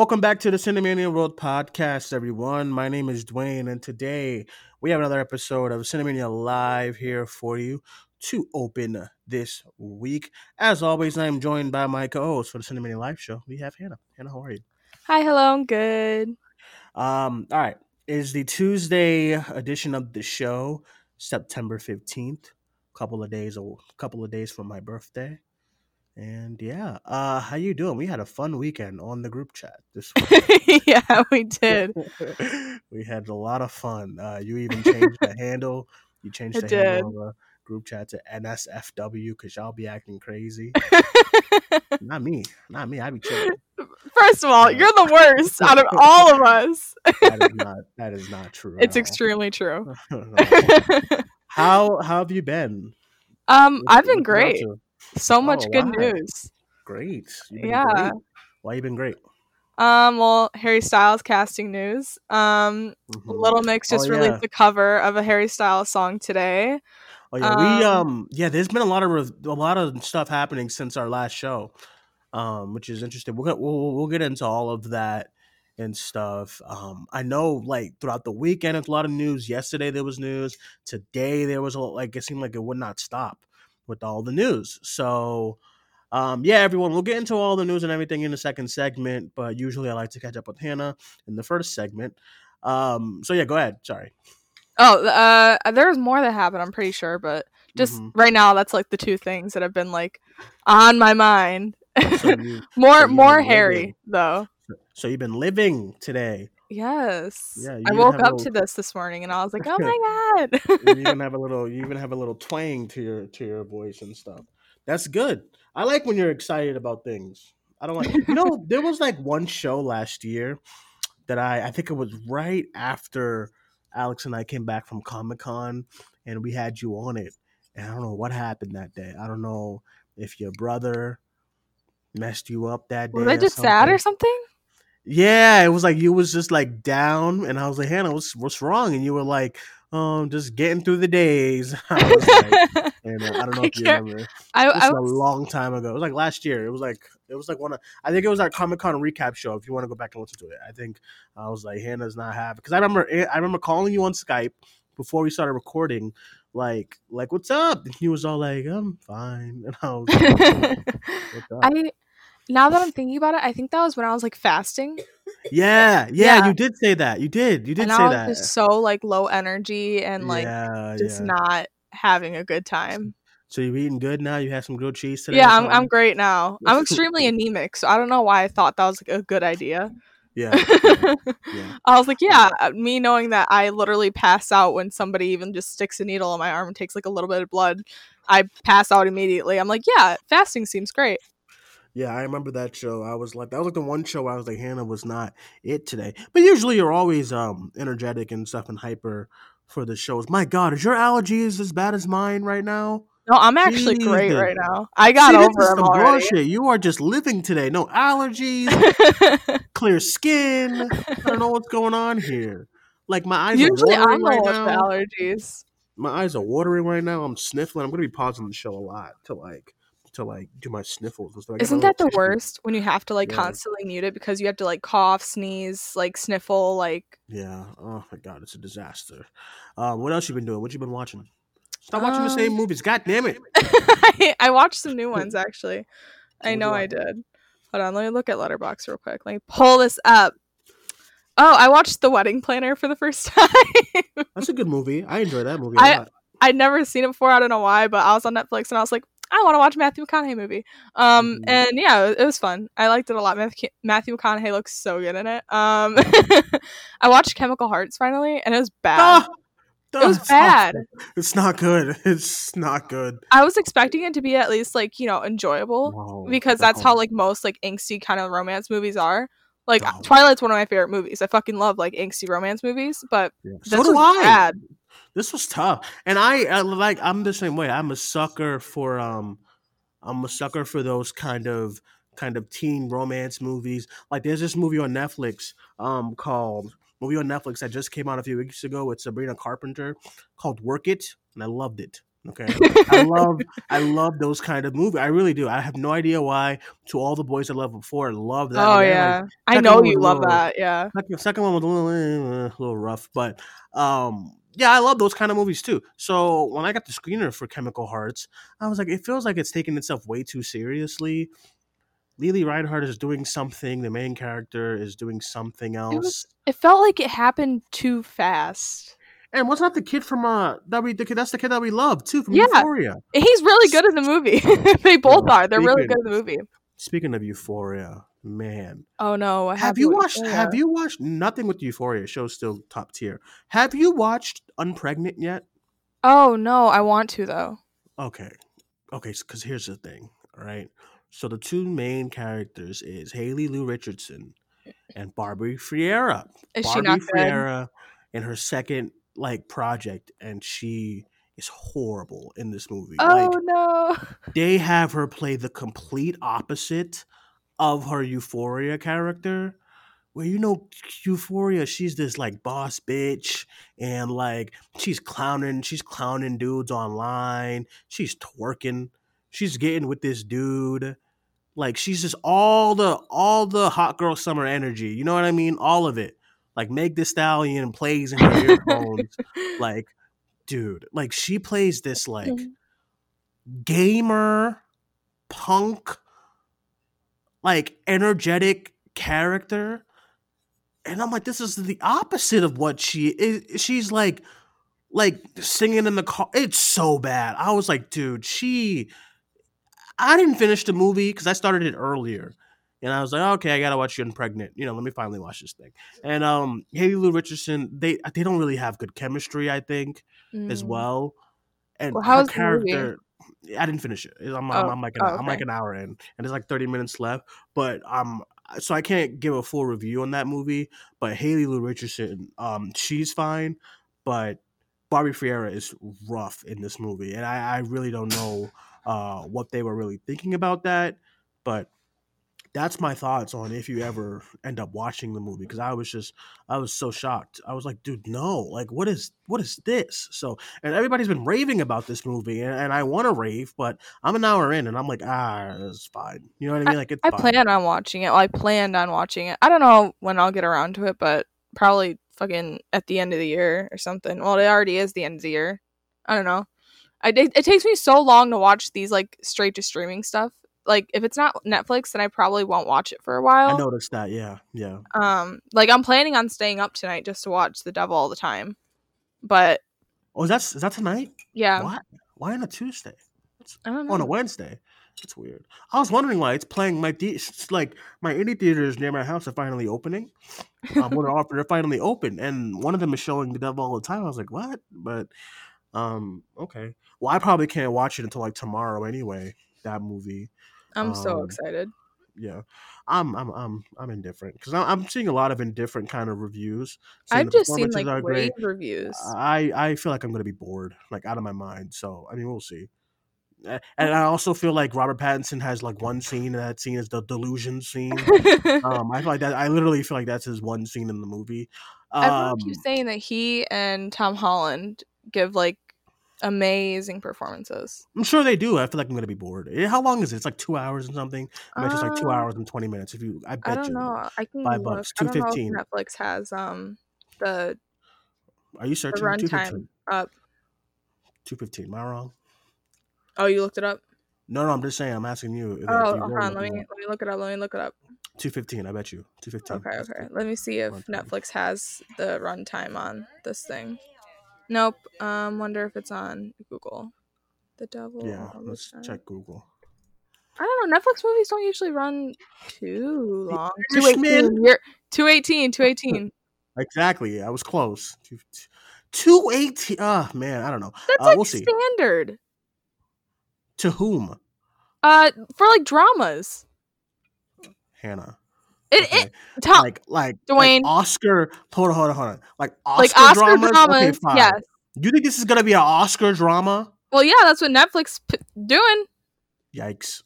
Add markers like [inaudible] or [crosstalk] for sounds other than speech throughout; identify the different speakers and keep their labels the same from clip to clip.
Speaker 1: Welcome back to the Cinemania World Podcast, everyone. My name is Duane, and today we have another episode of Cinemania Live here for you to open this week. As always, I am joined by my co-host for the Cinemania Live show. We have Hannah. Hannah, how are you?
Speaker 2: Hi, hello, I'm good.
Speaker 1: Um, all right. Is the Tuesday edition of the show September 15th. A Couple of days a couple of days from my birthday. And yeah, uh how you doing? We had a fun weekend on the group chat this week. [laughs]
Speaker 2: yeah, we did. [laughs]
Speaker 1: we had a lot of fun. Uh you even changed the handle. You [laughs] changed
Speaker 2: I
Speaker 1: the
Speaker 2: did.
Speaker 1: handle of the group chat to NSFW because y'all be acting crazy. not me. Not me. I be chilling.
Speaker 2: First of all, you're the worst out of all of us.
Speaker 1: That is not that is not true.
Speaker 2: It's
Speaker 1: all.
Speaker 2: extremely true.
Speaker 1: how how have you been?
Speaker 2: um, I've been great. So much
Speaker 1: Oh,
Speaker 2: good
Speaker 1: wow.
Speaker 2: news.
Speaker 1: Great.
Speaker 2: Yeah.
Speaker 1: great. Why you been great?
Speaker 2: Um, well, Harry Styles casting news. Um,
Speaker 1: Mhm.
Speaker 2: Little Mix just
Speaker 1: Oh, yeah.
Speaker 2: released a cover of a Harry Styles song today.
Speaker 1: Oh yeah, we
Speaker 2: um,
Speaker 1: um yeah. There's been a lot of re- a lot of stuff happening since our last show, um, which is interesting. We'll get we'll, we'll get into all of that and stuff. Um, I know like throughout the weekend, it's a lot of news. Yesterday there was news. Today there was a like it seemed like it would not stop with all the news. So. Um, yeah, everyone, we'll get into all the news and everything in the second segment, but usually I like to catch up with Hannah in the first segment. Um, so yeah, go ahead. Sorry.
Speaker 2: Oh, uh, there's more that happened. I'm pretty sure, but just
Speaker 1: Mhm.
Speaker 2: right now, that's like the two things that have been like on my mind.
Speaker 1: So you, [laughs]
Speaker 2: more,
Speaker 1: you've
Speaker 2: more Harry
Speaker 1: living.
Speaker 2: though.
Speaker 1: so you've been living today.
Speaker 2: Yes.
Speaker 1: Yeah, you
Speaker 2: I woke up
Speaker 1: little-
Speaker 2: to this this morning and I was like, "Oh [laughs] my god!"
Speaker 1: you even [laughs] have a little you even have a little twang to your to your voice and stuff that's good i like when you're excited about things i don't like you [laughs] know there was like one show last year that i i think it was right after alex and i came back from comic-con and we had you on it and i don't know what happened that day i don't know if your brother messed you up that day
Speaker 2: Was I just sad or
Speaker 1: something. Yeah, it was like you was just like down, and I was like, Hannah, what's what's wrong? And you were like, um, just getting through the days. [laughs] I was like, [laughs] and uh, I don't know
Speaker 2: I
Speaker 1: if you
Speaker 2: can't-
Speaker 1: remember.
Speaker 2: I,
Speaker 1: This
Speaker 2: I
Speaker 1: was a long time ago. It was like last year. It was like it was like one of I think it was our Comic Con recap show. If you want to go back and listen to it, I think I was like Hannah's not happy because I remember eh, I remember calling you on Skype before we started recording. Like, like, what's up? And he was all like, I'm fine. [laughs] And I was like, what's up?
Speaker 2: I now that I'm thinking about it, I think that was when I was like fasting,
Speaker 1: yeah, yeah,
Speaker 2: Yeah.
Speaker 1: you did say that. You did. You did
Speaker 2: and
Speaker 1: say
Speaker 2: I was
Speaker 1: that.
Speaker 2: just so like low energy and like
Speaker 1: yeah,
Speaker 2: just
Speaker 1: yeah.
Speaker 2: not having a good time.
Speaker 1: So you're eating good now? You have some grilled cheese today?
Speaker 2: Yeah, I'm I'm great now. I'm extremely [laughs] anemic, so I don't know why I thought that was like a good idea.
Speaker 1: Yeah. [laughs] yeah, yeah.
Speaker 2: I was like, yeah, me knowing that I literally pass out when somebody even just sticks a needle in my arm and takes like a little bit of blood, I pass out immediately. I'm like, yeah, fasting seems great.
Speaker 1: Yeah, I remember that show. I was like, that was like the one show I was like, Hannah was not it today. But usually you're always um energetic and stuff and hyper for the shows. My God, is your allergies as bad as mine right now?
Speaker 2: No, I'm actually great right now. I got
Speaker 1: See,
Speaker 2: over them already.
Speaker 1: bullshit. You are just living today. No allergies, [laughs] clear skin. I don't know what's going on here. Like my eyes
Speaker 2: Usually
Speaker 1: are watering right now.
Speaker 2: allergies.
Speaker 1: my eyes are watering right now. I'm sniffling. I'm gonna be pausing the show a lot to like to like do my sniffles and stuff. A
Speaker 2: Isn't that the worst when you have to like
Speaker 1: Yeah.
Speaker 2: constantly mute it because you have to like cough, sneeze, like sniffle, like
Speaker 1: Yeah. Oh my god, it's a disaster. Um, what else you been doing? What you been watching? Stop watching the same
Speaker 2: Um,
Speaker 1: movies. God damn it. [laughs]
Speaker 2: I, I watched some new ones [laughs] actually. I know I did. Hold on, let me look at Letterboxd real quick. Let me pull this up. Oh, I watched The Wedding Planner for the first [laughs] time.
Speaker 1: That's a good movie. I enjoy that movie a
Speaker 2: I-
Speaker 1: lot.
Speaker 2: I'd never seen it before. I don't know why, but I was on Netflix and I was like, I want to watch Matthew McConaughey movie. Um,
Speaker 1: Mhm.
Speaker 2: and yeah, it, it was fun. I liked it a lot. Matthew, Matthew McConaughey looks so good in it. Um, [laughs] I watched Chemical Hearts finally, and it was bad.
Speaker 1: Ah!
Speaker 2: It was
Speaker 1: it's
Speaker 2: bad.
Speaker 1: awful. It's not good. [laughs] It's not good.
Speaker 2: I was expecting it to be at least like you know enjoyable
Speaker 1: No,
Speaker 2: because that's how like most like angsty kind of romance movies are. Like
Speaker 1: Oh.
Speaker 2: Twilight's one of my favorite movies. I fucking love like angsty romance movies, but
Speaker 1: Yeah.
Speaker 2: this
Speaker 1: So do
Speaker 2: was
Speaker 1: I.
Speaker 2: bad.
Speaker 1: This was tough, and I, I like. I'm the same way. I'm a sucker for um, I'm a sucker for those kind of kind of teen romance movies. Like there's this movie on Netflix um called movie on Netflix that just came out a few weeks ago with Sabrina Carpenter called Work It, and I loved it. Okay, [laughs] I love I love those kind of movies. I really do. I have no idea why. To all the boys I loved before, I love that.
Speaker 2: Oh
Speaker 1: then, like,
Speaker 2: yeah, I know you love
Speaker 1: little-
Speaker 2: that. Yeah,
Speaker 1: Second, second one was a little, eh, a little rough, but um, yeah, I love those kind of movies too. So when I got the screener for Chemical Hearts, I was like, it feels like it's taking itself way too seriously. Lili Reinhart is doing something. The main character is doing something else.
Speaker 2: was- it felt like it happened too fast.
Speaker 1: And what's not the kid from uh that we the kid that's the kid that we love too from
Speaker 2: Yeah.
Speaker 1: Euphoria.
Speaker 2: He's really good in the movie. [laughs] they both are. They're really good in the movie.
Speaker 1: Speaking of Euphoria, man,
Speaker 2: Oh no,
Speaker 1: have you watched?
Speaker 2: Euphoria?
Speaker 1: Have you watched nothing with Euphoria? Show's still top tier. Have you watched Unpregnant yet?
Speaker 2: Oh no, I want to though.
Speaker 1: Okay, okay, because here's the thing, all right? So the two main characters is Haley Lu Richardson and Barbie Ferreira.
Speaker 2: Is
Speaker 1: Barbie
Speaker 2: she not good?
Speaker 1: Ferreira in her second like project, and she is horrible in this movie.
Speaker 2: Oh
Speaker 1: Like
Speaker 2: no. [laughs]
Speaker 1: they have her play the complete opposite of her Euphoria character. Where you know Euphoria, she's this like boss bitch, and like she's clowning, she's clowning dudes online, she's twerking, she's getting with this dude, like she's just all the all the hot girl summer energy. You know what I mean? All of it. Like Meg the Stallion plays in her earphones, [laughs] like dude, like she plays this like mm-hmm. gamer, punk, like energetic character. And I'm like, this is the opposite of what she is. She's like, like singing in the car. It's so bad. I was like, dude, she. I didn't finish the movie because I started it earlier. And I was like, okay, I gotta watch Unpregnant. You know, let me finally watch this thing. And um Haley Lu Richardson, they they don't really have good chemistry, I think, as
Speaker 2: Mm.
Speaker 1: well. And
Speaker 2: Well,
Speaker 1: her
Speaker 2: how's the movie?
Speaker 1: character, I didn't finish it. I'm, I'm,
Speaker 2: Oh,
Speaker 1: I'm like an,
Speaker 2: oh,
Speaker 1: I'm like an hour in, and there's like 30 minutes left. But um, so I can't give a full review on that movie. But Haley Lu Richardson, um, she's fine, but Barbie Ferreira is rough in this movie, and I, I really don't know uh what they were really thinking about that. But that's my thoughts on if you ever end up watching the movie because I was just I was so shocked. I was like, dude, no, like what is what is this? So and everybody's been raving about this movie, and, and I want to rave, but I'm an hour in, and I'm like, ah, it's fine. You know what I mean? Like it's
Speaker 2: I
Speaker 1: fine.
Speaker 2: plan on watching it. Well, I planned on watching it. I don't know when I'll get around to it, but probably fucking at the end of the year or something. Well, it already is the end of the year. I don't know. I it, it takes me so long to watch these like straight to streaming stuff. Like if it's not Netflix, then I probably won't watch it for a while.
Speaker 1: I noticed that. Yeah, yeah.
Speaker 2: Um, like I'm planning on staying up tonight just to watch The Devil all the time. But
Speaker 1: Oh, is that is that tonight?
Speaker 2: yeah,
Speaker 1: Why? Why on a Tuesday?
Speaker 2: I don't know.
Speaker 1: On a Wednesday? That's weird. I was wondering why it's playing my de- it's like my indie theaters near my house are finally opening. Um, they're, [laughs] off- they're finally open, and one of them is showing the devil all the time. I was like, what? But um, okay. Well, I probably can't watch it until like tomorrow anyway. That movie.
Speaker 2: I'm so
Speaker 1: um,
Speaker 2: excited.
Speaker 1: Yeah, I'm I'm I'm I'm indifferent because I'm seeing a lot of indifferent kind of reviews.
Speaker 2: I've just seen like rave
Speaker 1: great.
Speaker 2: reviews.
Speaker 1: I I feel like I'm gonna be bored, like out of my mind. So I mean, we'll see. And I also feel like Robert Pattinson has like one scene, and that scene is the delusion scene. [laughs] um, I feel like that. I literally feel like that's his one scene in the movie.
Speaker 2: Everyone
Speaker 1: Um,
Speaker 2: keeps saying that he and Tom Holland give like amazing performances.
Speaker 1: I'm sure they do. I feel like I'm gonna be bored. Eh, How long is it? It's like two hours and something. I bet it's like two
Speaker 2: Uh,
Speaker 1: hours and twenty minutes. If you, I bet
Speaker 2: I don't
Speaker 1: you.
Speaker 2: know. I can
Speaker 1: Five
Speaker 2: look.
Speaker 1: bucks,
Speaker 2: I don't know if
Speaker 1: $2.15.
Speaker 2: Netflix has um the
Speaker 1: Are you searching? Two
Speaker 2: runtime up.
Speaker 1: Two fifteen. Am I wrong?
Speaker 2: Oh, you looked it up.
Speaker 1: No, no. I'm just saying. I'm asking you.
Speaker 2: Oh,
Speaker 1: you
Speaker 2: hold on. Let me let me look it up. Let me look it up.
Speaker 1: Two fifteen. I bet you. Two fifteen.
Speaker 2: Okay, okay. Let me see if
Speaker 1: Runtime.
Speaker 2: Netflix has the runtime on this thing. Nope. Um, wonder if it's on Google. The Devil.
Speaker 1: Yeah. Let's
Speaker 2: time.
Speaker 1: check Google.
Speaker 2: I don't know. Netflix movies don't usually run too long.
Speaker 1: Irishman.
Speaker 2: 218. You're 218. 218. [laughs]
Speaker 1: Exactly. I was close. Two, two eighteen. Oh, man. I don't know.
Speaker 2: That's
Speaker 1: Uh,
Speaker 2: like
Speaker 1: we'll see.
Speaker 2: standard.
Speaker 1: To whom?
Speaker 2: Uh, for like dramas.
Speaker 1: Hannah.
Speaker 2: It,
Speaker 1: Okay.
Speaker 2: it Tom,
Speaker 1: like like
Speaker 2: Duane.
Speaker 1: like Oscar. Hold on, hold on, hold on. Like Oscar,
Speaker 2: like Oscar
Speaker 1: dramas.
Speaker 2: dramas.
Speaker 1: Okay, fine.
Speaker 2: yes.
Speaker 1: You think this is gonna be an Oscar drama?
Speaker 2: Well, yeah, that's what Netflix p- doing.
Speaker 1: Yikes!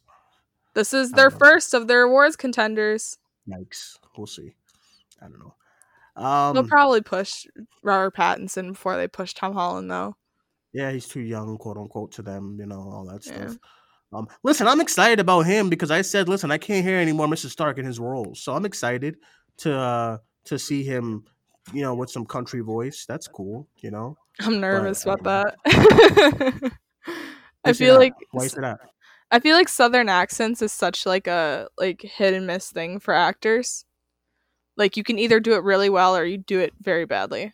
Speaker 2: This is their first of their awards contenders.
Speaker 1: Yikes! We'll see. I don't know. Um,
Speaker 2: They'll probably push Robert Pattinson before they push Tom Holland, though.
Speaker 1: yeah, he's too young, quote unquote, to them. You know all that
Speaker 2: Yeah.
Speaker 1: Um, listen, I'm excited about him because I said, listen, I can't hear any more Mr. Stark in his roles, so I'm excited to uh to see him, you know, with some country voice. That's cool, you know.
Speaker 2: I'm nervous
Speaker 1: um,
Speaker 2: about that. [laughs] I feel like
Speaker 1: why say that?
Speaker 2: I feel like Southern accents is such like a like hit and miss thing for actors. Like you can either do it really well or you do it very badly.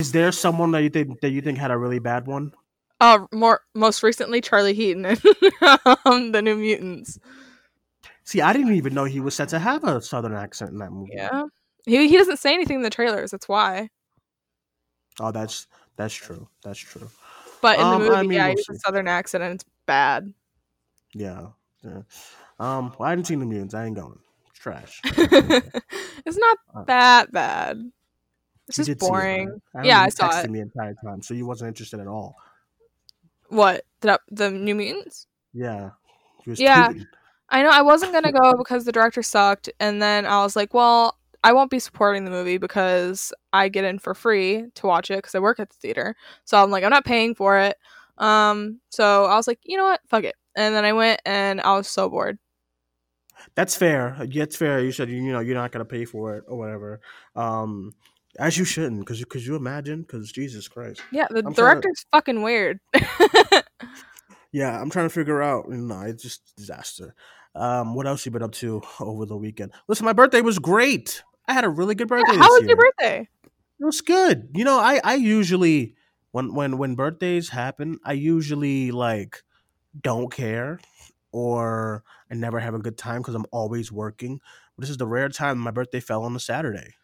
Speaker 1: Is there someone that you think that you think had a really bad one?
Speaker 2: Uh, more most recently Charlie Heaton in [laughs] um, the New Mutants.
Speaker 1: See, I didn't even know he was set to have a southern accent in that movie.
Speaker 2: Yeah, he he doesn't say anything in the trailers. That's why.
Speaker 1: Oh, that's that's true. That's true.
Speaker 2: But in
Speaker 1: Um,
Speaker 2: the movie,
Speaker 1: I mean,
Speaker 2: yeah,
Speaker 1: we'll
Speaker 2: he has a. Southern accent and it's bad.
Speaker 1: Yeah. yeah. Um, well, I haven't seen the mutants. I ain't going. It's trash. [laughs]
Speaker 2: it's not
Speaker 1: Uh,
Speaker 2: that bad. It's just
Speaker 1: see it, right?
Speaker 2: boring.
Speaker 1: I
Speaker 2: yeah, I saw it.
Speaker 1: the entire time, so you wasn't interested at all.
Speaker 2: What the the New Mutants?
Speaker 1: Yeah.
Speaker 2: Yeah. I know I wasn't gonna go because the director sucked, and then I was like, well, I won't be supporting the movie because I get in for free to watch it because I work at the theater. So I'm like, I'm not paying for it. Um, so I was like, you know what, fuck it. And then I went, and I was so bored.
Speaker 1: That's fair. That's fair. You said you know you're not gonna pay for it or whatever. Um, as you shouldn't, because because you imagine, because Jesus Christ.
Speaker 2: Yeah, the
Speaker 1: I'm trying to-
Speaker 2: director's fucking weird. [laughs]
Speaker 1: Yeah, I'm trying to figure out. No, it's just disaster. Um, what else you been up to over the weekend? Listen, my birthday was great. I had a really good birthday.
Speaker 2: How
Speaker 1: this
Speaker 2: was
Speaker 1: year.
Speaker 2: your birthday?
Speaker 1: It was good. You know, I I usually when when when birthdays happen, I usually like don't care or I never have a good time because I'm always working. But this is the rare time my birthday fell on a Saturday.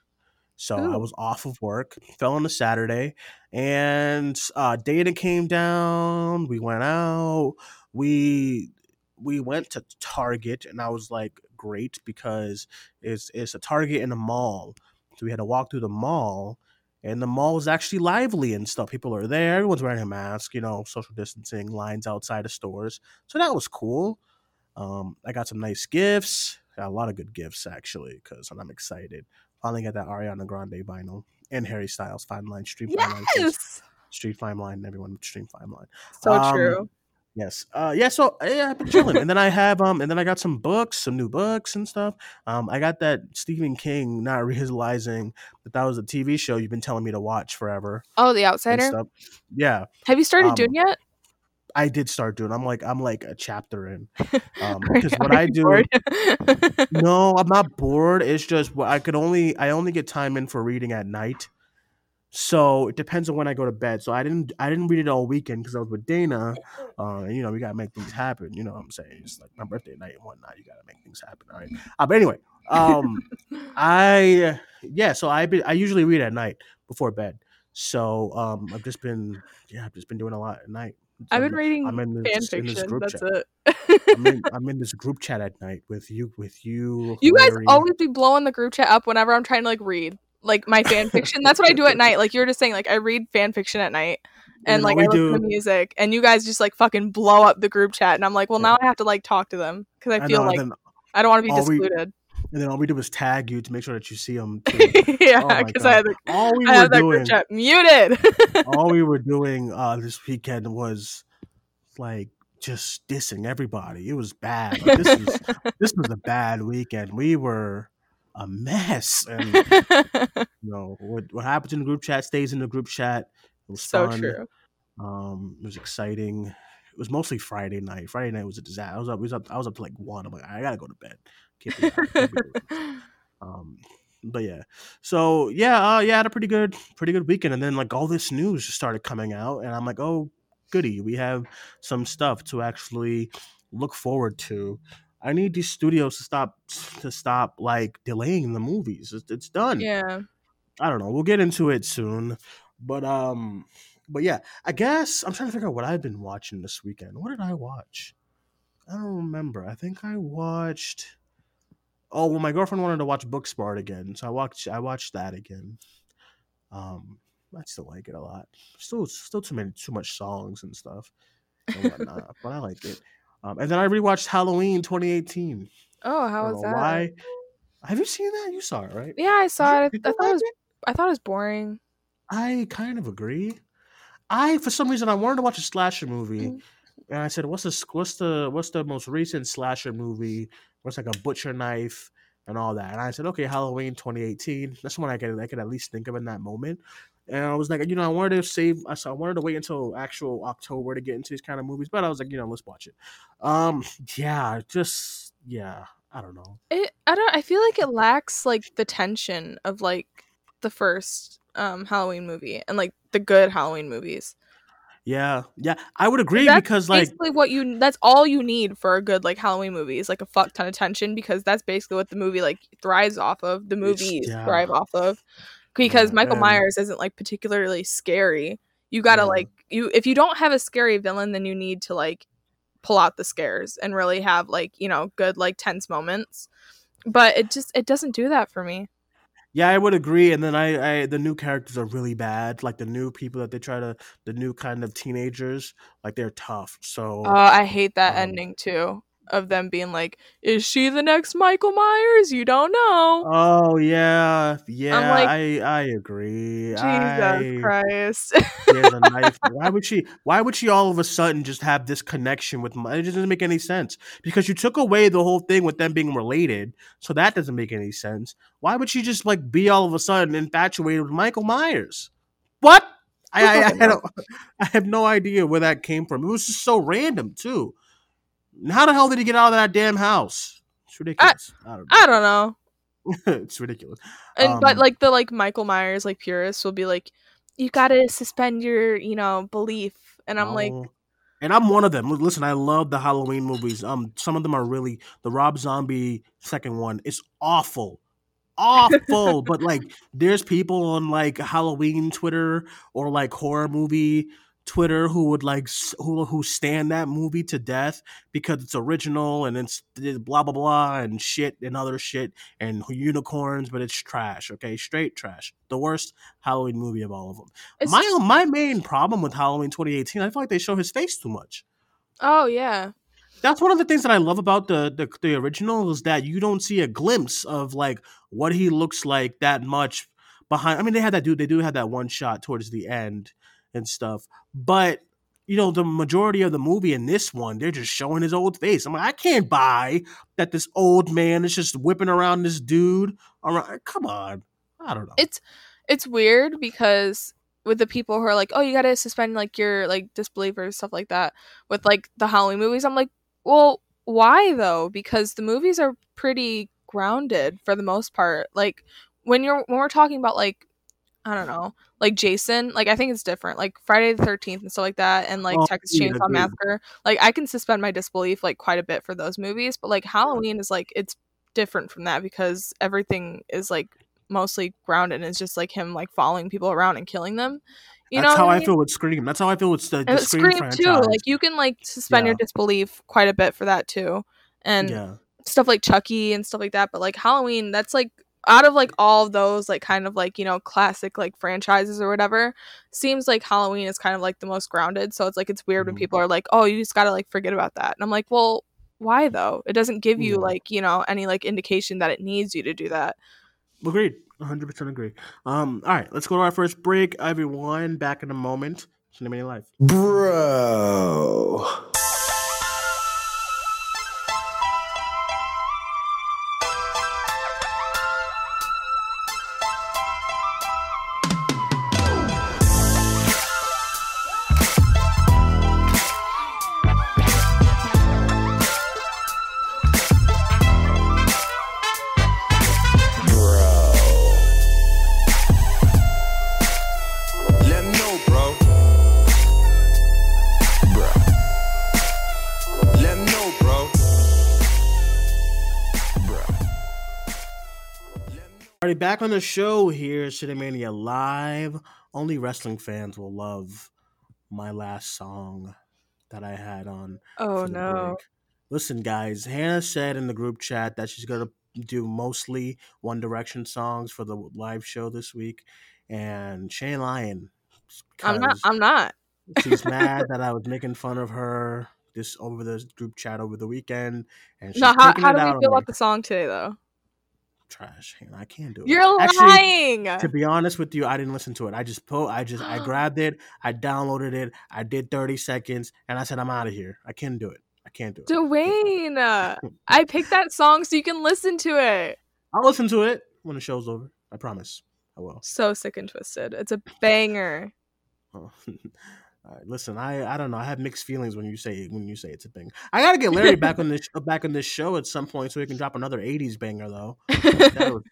Speaker 1: So I was off of work, fell on a Saturday, and uh Dana came down. We went out. We we went to Target and I was like, great, because it's it's a Target in a mall. So we had to walk through the mall and the mall was actually lively and stuff. People are there, everyone's wearing a mask, you know, social distancing, lines outside of stores. So that was cool. Um, I got some nice gifts. Got a lot of good gifts actually, because I'm excited. Finally got that Ariana Grande vinyl and Harry Styles Fine Line Stream Fine Line.
Speaker 2: Yes,
Speaker 1: Street Fine Line, and everyone Stream Fine Line.
Speaker 2: so
Speaker 1: Um,
Speaker 2: true.
Speaker 1: Yes. Uh yeah, so yeah, I've been chilling. and then I have um and then I got some books, some new books and stuff. Um I got that Stephen King not [laughs] realizing that that was a TV show you've been telling me to watch forever
Speaker 2: Oh, The Outsider.
Speaker 1: Yeah,
Speaker 2: Have you started
Speaker 1: Um,
Speaker 2: doing yet?
Speaker 1: I did start doing. I'm like I'm like a chapter in. [laughs] Um because what I do? [laughs] No, I'm not bored. It's just I could only I only get time in for reading at night. So it depends on when I go to bed. So I didn't I didn't read it all weekend because I was with Dana. Uh, and, you know, we gotta make things happen. You know what I'm saying? It's like my birthday night and whatnot. You gotta make things happen. All right. Uh, but anyway, um, [laughs] I yeah. So I be, I usually read at night before bed. So um, I've just been yeah, I've just been doing a lot at night.
Speaker 2: I've been reading
Speaker 1: I'm in
Speaker 2: fan
Speaker 1: this, this
Speaker 2: fiction.
Speaker 1: group
Speaker 2: That's
Speaker 1: chat.
Speaker 2: it.
Speaker 1: I'm in, [laughs] I'm in this group chat at night with you with you.
Speaker 2: You guys always be blowing the group chat up whenever I'm trying to like read like my fan fiction. That's what I do at night. Like you were just saying, like I read fan fiction at night and like I listen to music, and you guys just like fucking blow up the group chat, and I'm like, well,
Speaker 1: Yeah.
Speaker 2: now I have to like talk to them because I
Speaker 1: I
Speaker 2: feel
Speaker 1: know,
Speaker 2: like I don't want to be
Speaker 1: all
Speaker 2: discluded.
Speaker 1: And then all we do is tag you to make sure that you see them. Too. [laughs]
Speaker 2: yeah,
Speaker 1: Oh
Speaker 2: because I
Speaker 1: God.
Speaker 2: have the,
Speaker 1: all we
Speaker 2: I
Speaker 1: were
Speaker 2: that group
Speaker 1: doing,
Speaker 2: chat muted. [laughs]
Speaker 1: all we were doing uh, this weekend was like just dissing everybody. It was bad. Like, this is [laughs] this was a bad weekend. We were a mess, and you know what what happens in the group chat stays in the group chat. It was
Speaker 2: so
Speaker 1: fun.
Speaker 2: true.
Speaker 1: Um, it was exciting. It was mostly Friday night. Friday night was a disaster. I was up. I was up. I was up to like one. I'm like, I gotta go to bed. Can't be out. Can't be doing this. um, but yeah. So yeah, uh, yeah, I had a pretty good, pretty good weekend. And then like all this news just started coming out, and I'm like, oh, goody, we have some stuff to actually look forward to. I need these studios to stop to stop like delaying the movies. It's, it's done.
Speaker 2: yeah.
Speaker 1: I don't know. We'll get into it soon. But um but yeah, I guess I'm trying to figure out what I've been watching this weekend. What did I watch? I don't remember. I think I watched Oh well, my girlfriend wanted to watch Booksmart again, so I watched I watched that again. Um, I still like it a lot. Still, still too many, too much songs and stuff and whatnot, but I like it. Um, and then I rewatched Halloween 2018.
Speaker 2: Oh, how was that?
Speaker 1: why. Have you seen that? You saw it, right?
Speaker 2: Yeah, I saw
Speaker 1: you-
Speaker 2: it.
Speaker 1: did
Speaker 2: I thought it was
Speaker 1: it?
Speaker 2: I thought it was boring.
Speaker 1: I kind of agree. I, for some reason, I wanted to watch a slasher movie,
Speaker 2: Mm.
Speaker 1: And I said, "What's the what's the what's the most recent slasher movie? What's like a butcher knife and all that?" And I said, "Okay, Halloween 2018. That's one I could I could at least think of in that moment." And I was like, you know, I wanted to save. I wanted to wait until actual October to get into these kind of movies, but I was like, you know, let's watch it. Um, [sighs] yeah, just yeah, I don't know.
Speaker 2: It I don't I feel like it lacks like the tension of like the first um Halloween movie and like the good Halloween movies.
Speaker 1: Yeah, yeah, I would agree
Speaker 2: That's
Speaker 1: because like
Speaker 2: basically what you that's all you need for a good like Halloween movie is like a fuck ton of tension because that's basically what the movie like thrives off of. The movies
Speaker 1: yeah.
Speaker 2: thrive off of because
Speaker 1: Yeah,
Speaker 2: Michael Myers isn't like particularly scary. You gotta
Speaker 1: Yeah.
Speaker 2: like you if you don't have a scary villain, then you need to like pull out the scares and really have like you know good like tense moments. But it just it doesn't do that for me.
Speaker 1: Yeah, I would agree. And then I, I, the new characters are really bad. Like the new people that they try to, the new kind of teenagers, like they're tough. So
Speaker 2: Uh, I hate that
Speaker 1: Um,
Speaker 2: ending too of them being like, "Is she the next Michael Myers? You don't know."
Speaker 1: oh yeah, yeah, I'm
Speaker 2: like,
Speaker 1: I, I agree.
Speaker 2: Jesus
Speaker 1: I,
Speaker 2: Christ.
Speaker 1: There's [laughs] a knife. Why would she? Why would she all of a sudden just have this connection with? My, it just doesn't make any sense because you took away the whole thing with them being related, so that doesn't make any sense. Why would she just like be all of a sudden infatuated with Michael Myers? What? I, I, I, don't, [laughs] I have no idea where that came from. It was just so random too. How the hell did he get out of that damn house? It's ridiculous. I, don't know.
Speaker 2: I don't know. [laughs]
Speaker 1: it's ridiculous.
Speaker 2: And but
Speaker 1: Um,
Speaker 2: like the like Michael Myers like purists will be like, "You got to suspend your, you know, belief." And I'm like,
Speaker 1: and I'm one of them. Listen, I love the Halloween movies. Um, some of them are really the Rob Zombie second one is awful, awful. [laughs] but like, there's people on like Halloween Twitter or like horror movie Twitter who would like who who stand that movie to death because it's original and it's it's blah blah blah and shit and other shit and unicorns, but it's trash. Okay, straight trash. The worst Halloween movie of all of them
Speaker 2: it's
Speaker 1: my
Speaker 2: just-
Speaker 1: my main problem with Halloween 2018, I feel like they show his face too much.
Speaker 2: "Oh yeah."
Speaker 1: That's one of the things that I love about the, the the original is that you don't see a glimpse of like what he looks like that much behind. I mean, they had that dude. They do have that one shot towards the end and stuff, but you know, the majority of the movie in this one, they're just showing his old face. I'm like, I can't buy that this old man is just whipping around this dude. Around. Come on, I don't know.
Speaker 2: It's it's weird because with the people who are like, "Oh, you got to suspend like your like disbelief or stuff like that." With like the Halloween movies, I'm like, "Well, why though?" Because the movies are pretty grounded for the most part. Like when you're when we're talking about like I don't know, like Jason, like I think it's different. Like Friday the Thirteenth and stuff like that, and like
Speaker 1: Oh,
Speaker 2: Texas Chainsaw
Speaker 1: agreed.
Speaker 2: Massacre. Like I can suspend my disbelief like quite a bit for those movies, but like Halloween is like it's different from that because everything is like mostly grounded and it's just like him like following people around and killing them. You know,
Speaker 1: That's
Speaker 2: know
Speaker 1: how I
Speaker 2: mean?
Speaker 1: feel with Scream. That's how I feel with the, uh, the
Speaker 2: And
Speaker 1: Scream,
Speaker 2: Scream
Speaker 1: franchise.
Speaker 2: too. Like you can like suspend your disbelief quite a bit for that too, and
Speaker 1: yeah.
Speaker 2: stuff like Chucky and stuff like that. But like Halloween, that's like out of like all of those like kind of like you know classic like franchises or whatever. Seems like Halloween is kind of like the most grounded. So it's like it's weird when
Speaker 1: Mhm.
Speaker 2: people are like, oh, you just gotta like forget about that, and I'm like, well, why though? It doesn't give you
Speaker 1: Yeah.
Speaker 2: like you know any like indication that it needs you to do that.
Speaker 1: Agreed. 100% agree. Um, all right, let's go to our first break. Everyone, back in a moment. Cinemania Live.
Speaker 3: Bro.
Speaker 1: Alrighty, back on the show here, Cinemania Live. Only wrestling fans will love my last song that I had on
Speaker 2: Oh no.
Speaker 1: break. Listen, guys, Hannah said in the group chat that she's gonna do mostly One Direction songs for the live show this week, and Shane Lyon.
Speaker 2: I'm not I'm not.
Speaker 1: she's mad [laughs] that I was making fun of her this over the group chat over the weekend, and she's
Speaker 2: No, how, how do we feel about the song today, though?
Speaker 1: Trash, and I can't do it.
Speaker 2: You're
Speaker 1: Actually,
Speaker 2: lying.
Speaker 1: to be honest with you, I didn't listen to it. I just po- I just I [gasps] grabbed it, I downloaded it, I did 30 seconds, and I said I'm out of here. I can't do it. I can't do it.
Speaker 2: Duane, [laughs] I picked that song so you can listen to it.
Speaker 1: I'll listen to it when the show's over. I promise. I will.
Speaker 2: So sick and twisted. It's a banger. [laughs]
Speaker 1: Oh. [laughs] Listen, I I don't know. I have mixed feelings when you say when you say it's a thing. I gotta get Larry back on this back on this show at some point so he can drop another '80s banger though. That was,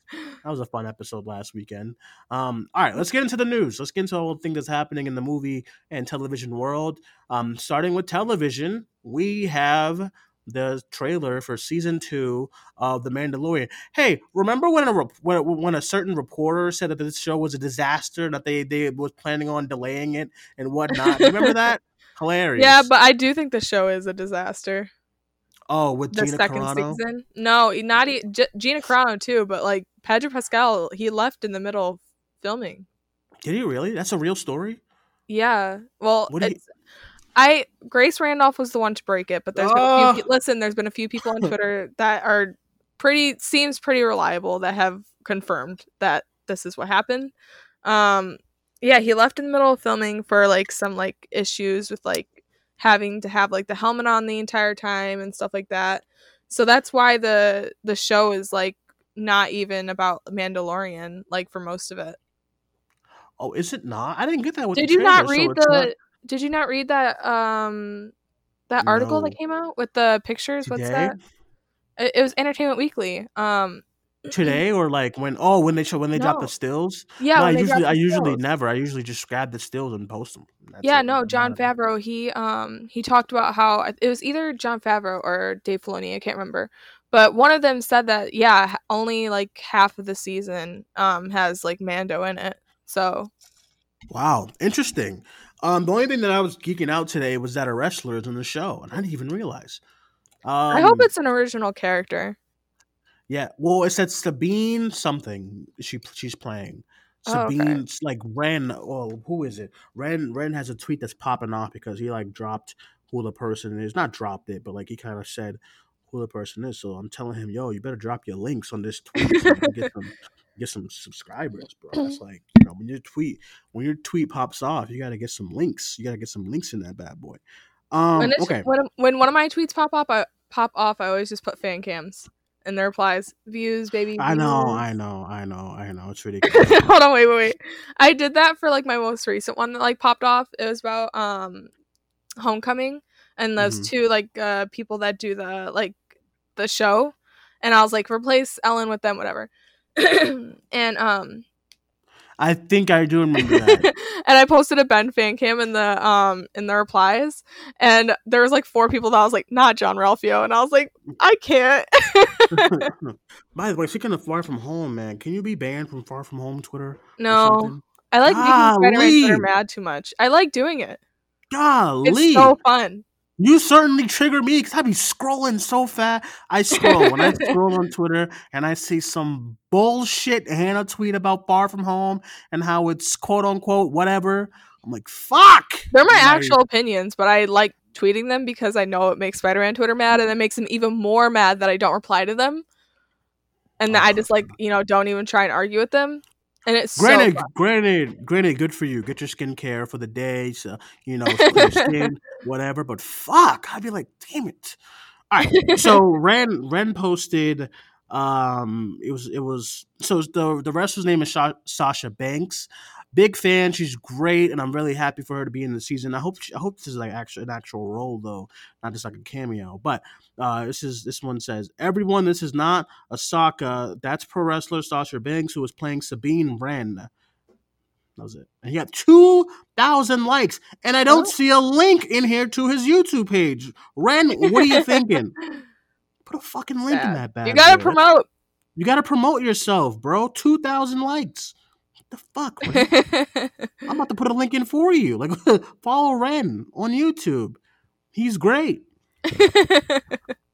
Speaker 1: that was a fun episode last weekend. Um, all right, let's get into the news. Let's get into all the things that's happening in the movie and television world. Um, starting with television, we have the trailer for season two of The Mandalorian. Hey, remember when a when, when a certain reporter said that this show was a disaster, that they they was planning on delaying it and whatnot? remember that? [laughs] Hilarious.
Speaker 2: yeah, but I do think the show is a disaster.
Speaker 1: oh, with
Speaker 2: The
Speaker 1: Gina
Speaker 2: second
Speaker 1: Carano.
Speaker 2: season. No, not e- G- Gina Carano too, but like Pedro Pascal, he left in the middle of filming.
Speaker 1: Did he really? That's a real story.
Speaker 2: Yeah. Well,
Speaker 1: What do you-
Speaker 2: it's, I Grace Randolph was the one to break it, but there's been a
Speaker 1: Oh.
Speaker 2: few, listen. There's been a few people on [laughs] Twitter that are pretty seems pretty reliable that have confirmed that this is what happened. Um, yeah, he left in the middle of filming for like some like issues with like having to have like the helmet on the entire time and stuff like that. So that's why the the show is like not even about Mandalorian like for most of it.
Speaker 1: Oh, is it not? I didn't get that. With
Speaker 2: Did you not
Speaker 1: trailer,
Speaker 2: read the?
Speaker 1: not
Speaker 2: Did you not read that? Um, that article that came out with the pictures. What's that? It, it was Entertainment Weekly. Um,
Speaker 1: Today or like when? Oh, when they show when they drop the stills.
Speaker 2: yeah,
Speaker 1: no, I usually I usually never. I usually just grab the stills and post them. That's
Speaker 2: Yeah,
Speaker 1: it.
Speaker 2: no,
Speaker 1: Jon
Speaker 2: Favreau. He um he talked about how it was either Jon Favreau or Dave Filoni. I can't remember, but one of them said that yeah, only like half of the season um has like Mando in it. So
Speaker 1: Wow, interesting. Um, the only thing that I was geeking out today was that a wrestler is in the show, and I didn't even realize. Um,
Speaker 2: I hope it's an original character.
Speaker 1: Yeah, well, it said Sabine something. She she's playing.
Speaker 2: Oh, okay.
Speaker 1: Sabine's like Ren. Oh, who is it? Ren. Ren has a tweet that's popping off because he like dropped who the person is. Not dropped it, but like he kind of said who the person is. So I'm telling him, yo, you better drop your links on this tweet so [laughs] get some subscribers, bro. That's [clears throat] like you know when your tweet when your tweet pops off, you gotta get some links. You gotta get some links in that bad boy. Um,
Speaker 2: when,
Speaker 1: okay.
Speaker 2: when when one of my tweets pop up, I pop off. I always just put fan cams in the replies views, baby.
Speaker 1: I know. I know, I know, I know. It's [laughs] ridiculous.
Speaker 2: Hold on, wait, wait, wait. I did that for like my most recent one that like popped off. It was about um homecoming and those
Speaker 1: Mhm.
Speaker 2: two like uh people that do the like the show. And I was like, replace Ellen with them, whatever. [laughs] and um
Speaker 1: I think I do remember that. [laughs]
Speaker 2: and I posted a Ben fan cam in the um in the replies, and there was like four people that I was like, not Jean-Ralphio, and I was like, I can't. [laughs]
Speaker 1: By the way, speaking of Far From Home, man, can you be banned from Far From Home Twitter?
Speaker 2: no. I like making Spider-Man Twitter mad too much. I like doing it.
Speaker 1: Golly,
Speaker 2: It's so fun.
Speaker 1: You certainly trigger me because I be scrolling so fast. I scroll when I [laughs] scroll on Twitter and I see some bullshit Hannah tweet about Far From Home and how it's quote unquote whatever. I'm like, fuck.
Speaker 2: They're my
Speaker 1: I'm
Speaker 2: actual opinions, but I like tweeting them because I know it makes Spider-Man Twitter mad, and it makes them even more mad that I don't reply to them, and that I just like you know don't even try and argue with them. And it's
Speaker 1: Granted,
Speaker 2: so
Speaker 1: granted, granted, good for you. Get your skincare for the day, so you know, your skin, [laughs] whatever. But fuck, I'd be like, damn it. All right, so [laughs] Ren Ren posted. Um, it was it was so the the wrestler's name is Sha- Sasha Banks. Big fan. She's great, and I'm really happy for her to be in the season. I hope she, I hope this is like actual an actual role though, not just like a cameo. But uh, this is this one says everyone. This is not Ahsoka. That's pro wrestler Sasha Banks who is playing Sabine Wren. That was it. And he got two thousand likes, and I don't see a link in here to his YouTube page. Ren, what are you [laughs] thinking? Put a fucking link in that bad.
Speaker 2: you gotta
Speaker 1: boy.
Speaker 2: promote.
Speaker 1: You gotta promote yourself, bro. Two thousand likes. The fuck? [laughs] I'm about to put a link in for you. Like [laughs] follow Ren on YouTube. He's great.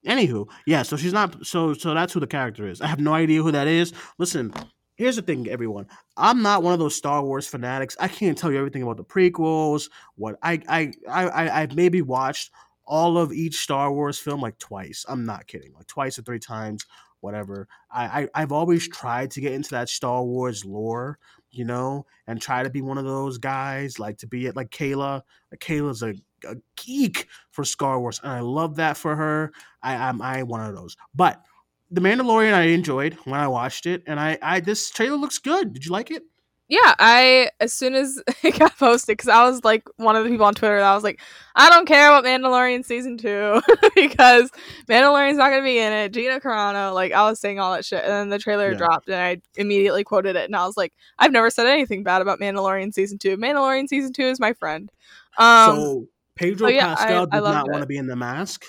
Speaker 1: Anywho, yeah, so she's not so so that's who the character is. I have no idea who that is. Listen, here's the thing, everyone. I'm not one of those Star Wars fanatics. I can't tell you everything about the prequels. What I I I I I've maybe watched all of each Star Wars film like twice. I'm not kidding, like twice or three times, whatever. I, I I've always tried to get into that Star Wars lore, you know, and try to be one of those guys, like to be it like Kayla. Like Kayla's a, a geek for Star Wars, and I love that for her. I I'm I one of those, but. The Mandalorian I enjoyed when I watched it, and I, I this trailer looks good. Did you like it?
Speaker 2: Yeah, I as soon as [laughs] it got posted, because I was like one of the people on Twitter that I was like, I don't care about Mandalorian season two [laughs] because Mandalorian's not gonna be in it. Gina Carano, like I was saying all that shit, and then the trailer
Speaker 1: Yeah.
Speaker 2: dropped, and I immediately quoted it, and I was like, I've never said anything bad about Mandalorian season two. Mandalorian season two is my friend. Um,
Speaker 1: so Pedro
Speaker 2: so yeah,
Speaker 1: Pascal
Speaker 2: I
Speaker 1: did
Speaker 2: loved
Speaker 1: not want to be in the mask.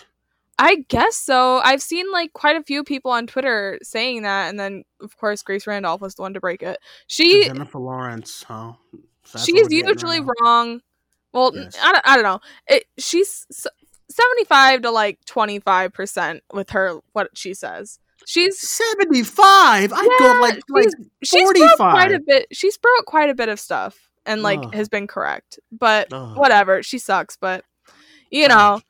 Speaker 2: I guess so. I've seen like quite a few people on Twitter saying that, and then of course Grace Randolph was the one to break it. She
Speaker 1: Jennifer Lawrence, huh? So
Speaker 2: she's usually wrong. Well,
Speaker 1: Yes.
Speaker 2: I, don't, I don't know. It, she's seventy five to like twenty five percent with her what she says. She's
Speaker 1: Seventy five. I go like like
Speaker 2: she's broke quite a bit. She's broke quite a bit of stuff and like
Speaker 1: Ugh.
Speaker 2: has been correct. But
Speaker 1: Ugh.
Speaker 2: whatever, she sucks. But you know,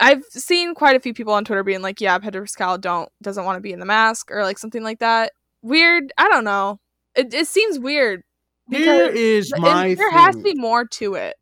Speaker 2: I've seen quite a few people on Twitter being like, "Yeah, Pedro Pascal don't doesn't want to be in the mask" or like something like that. Weird. I don't know. It it seems weird.
Speaker 1: Here is my
Speaker 2: there has to be more to it.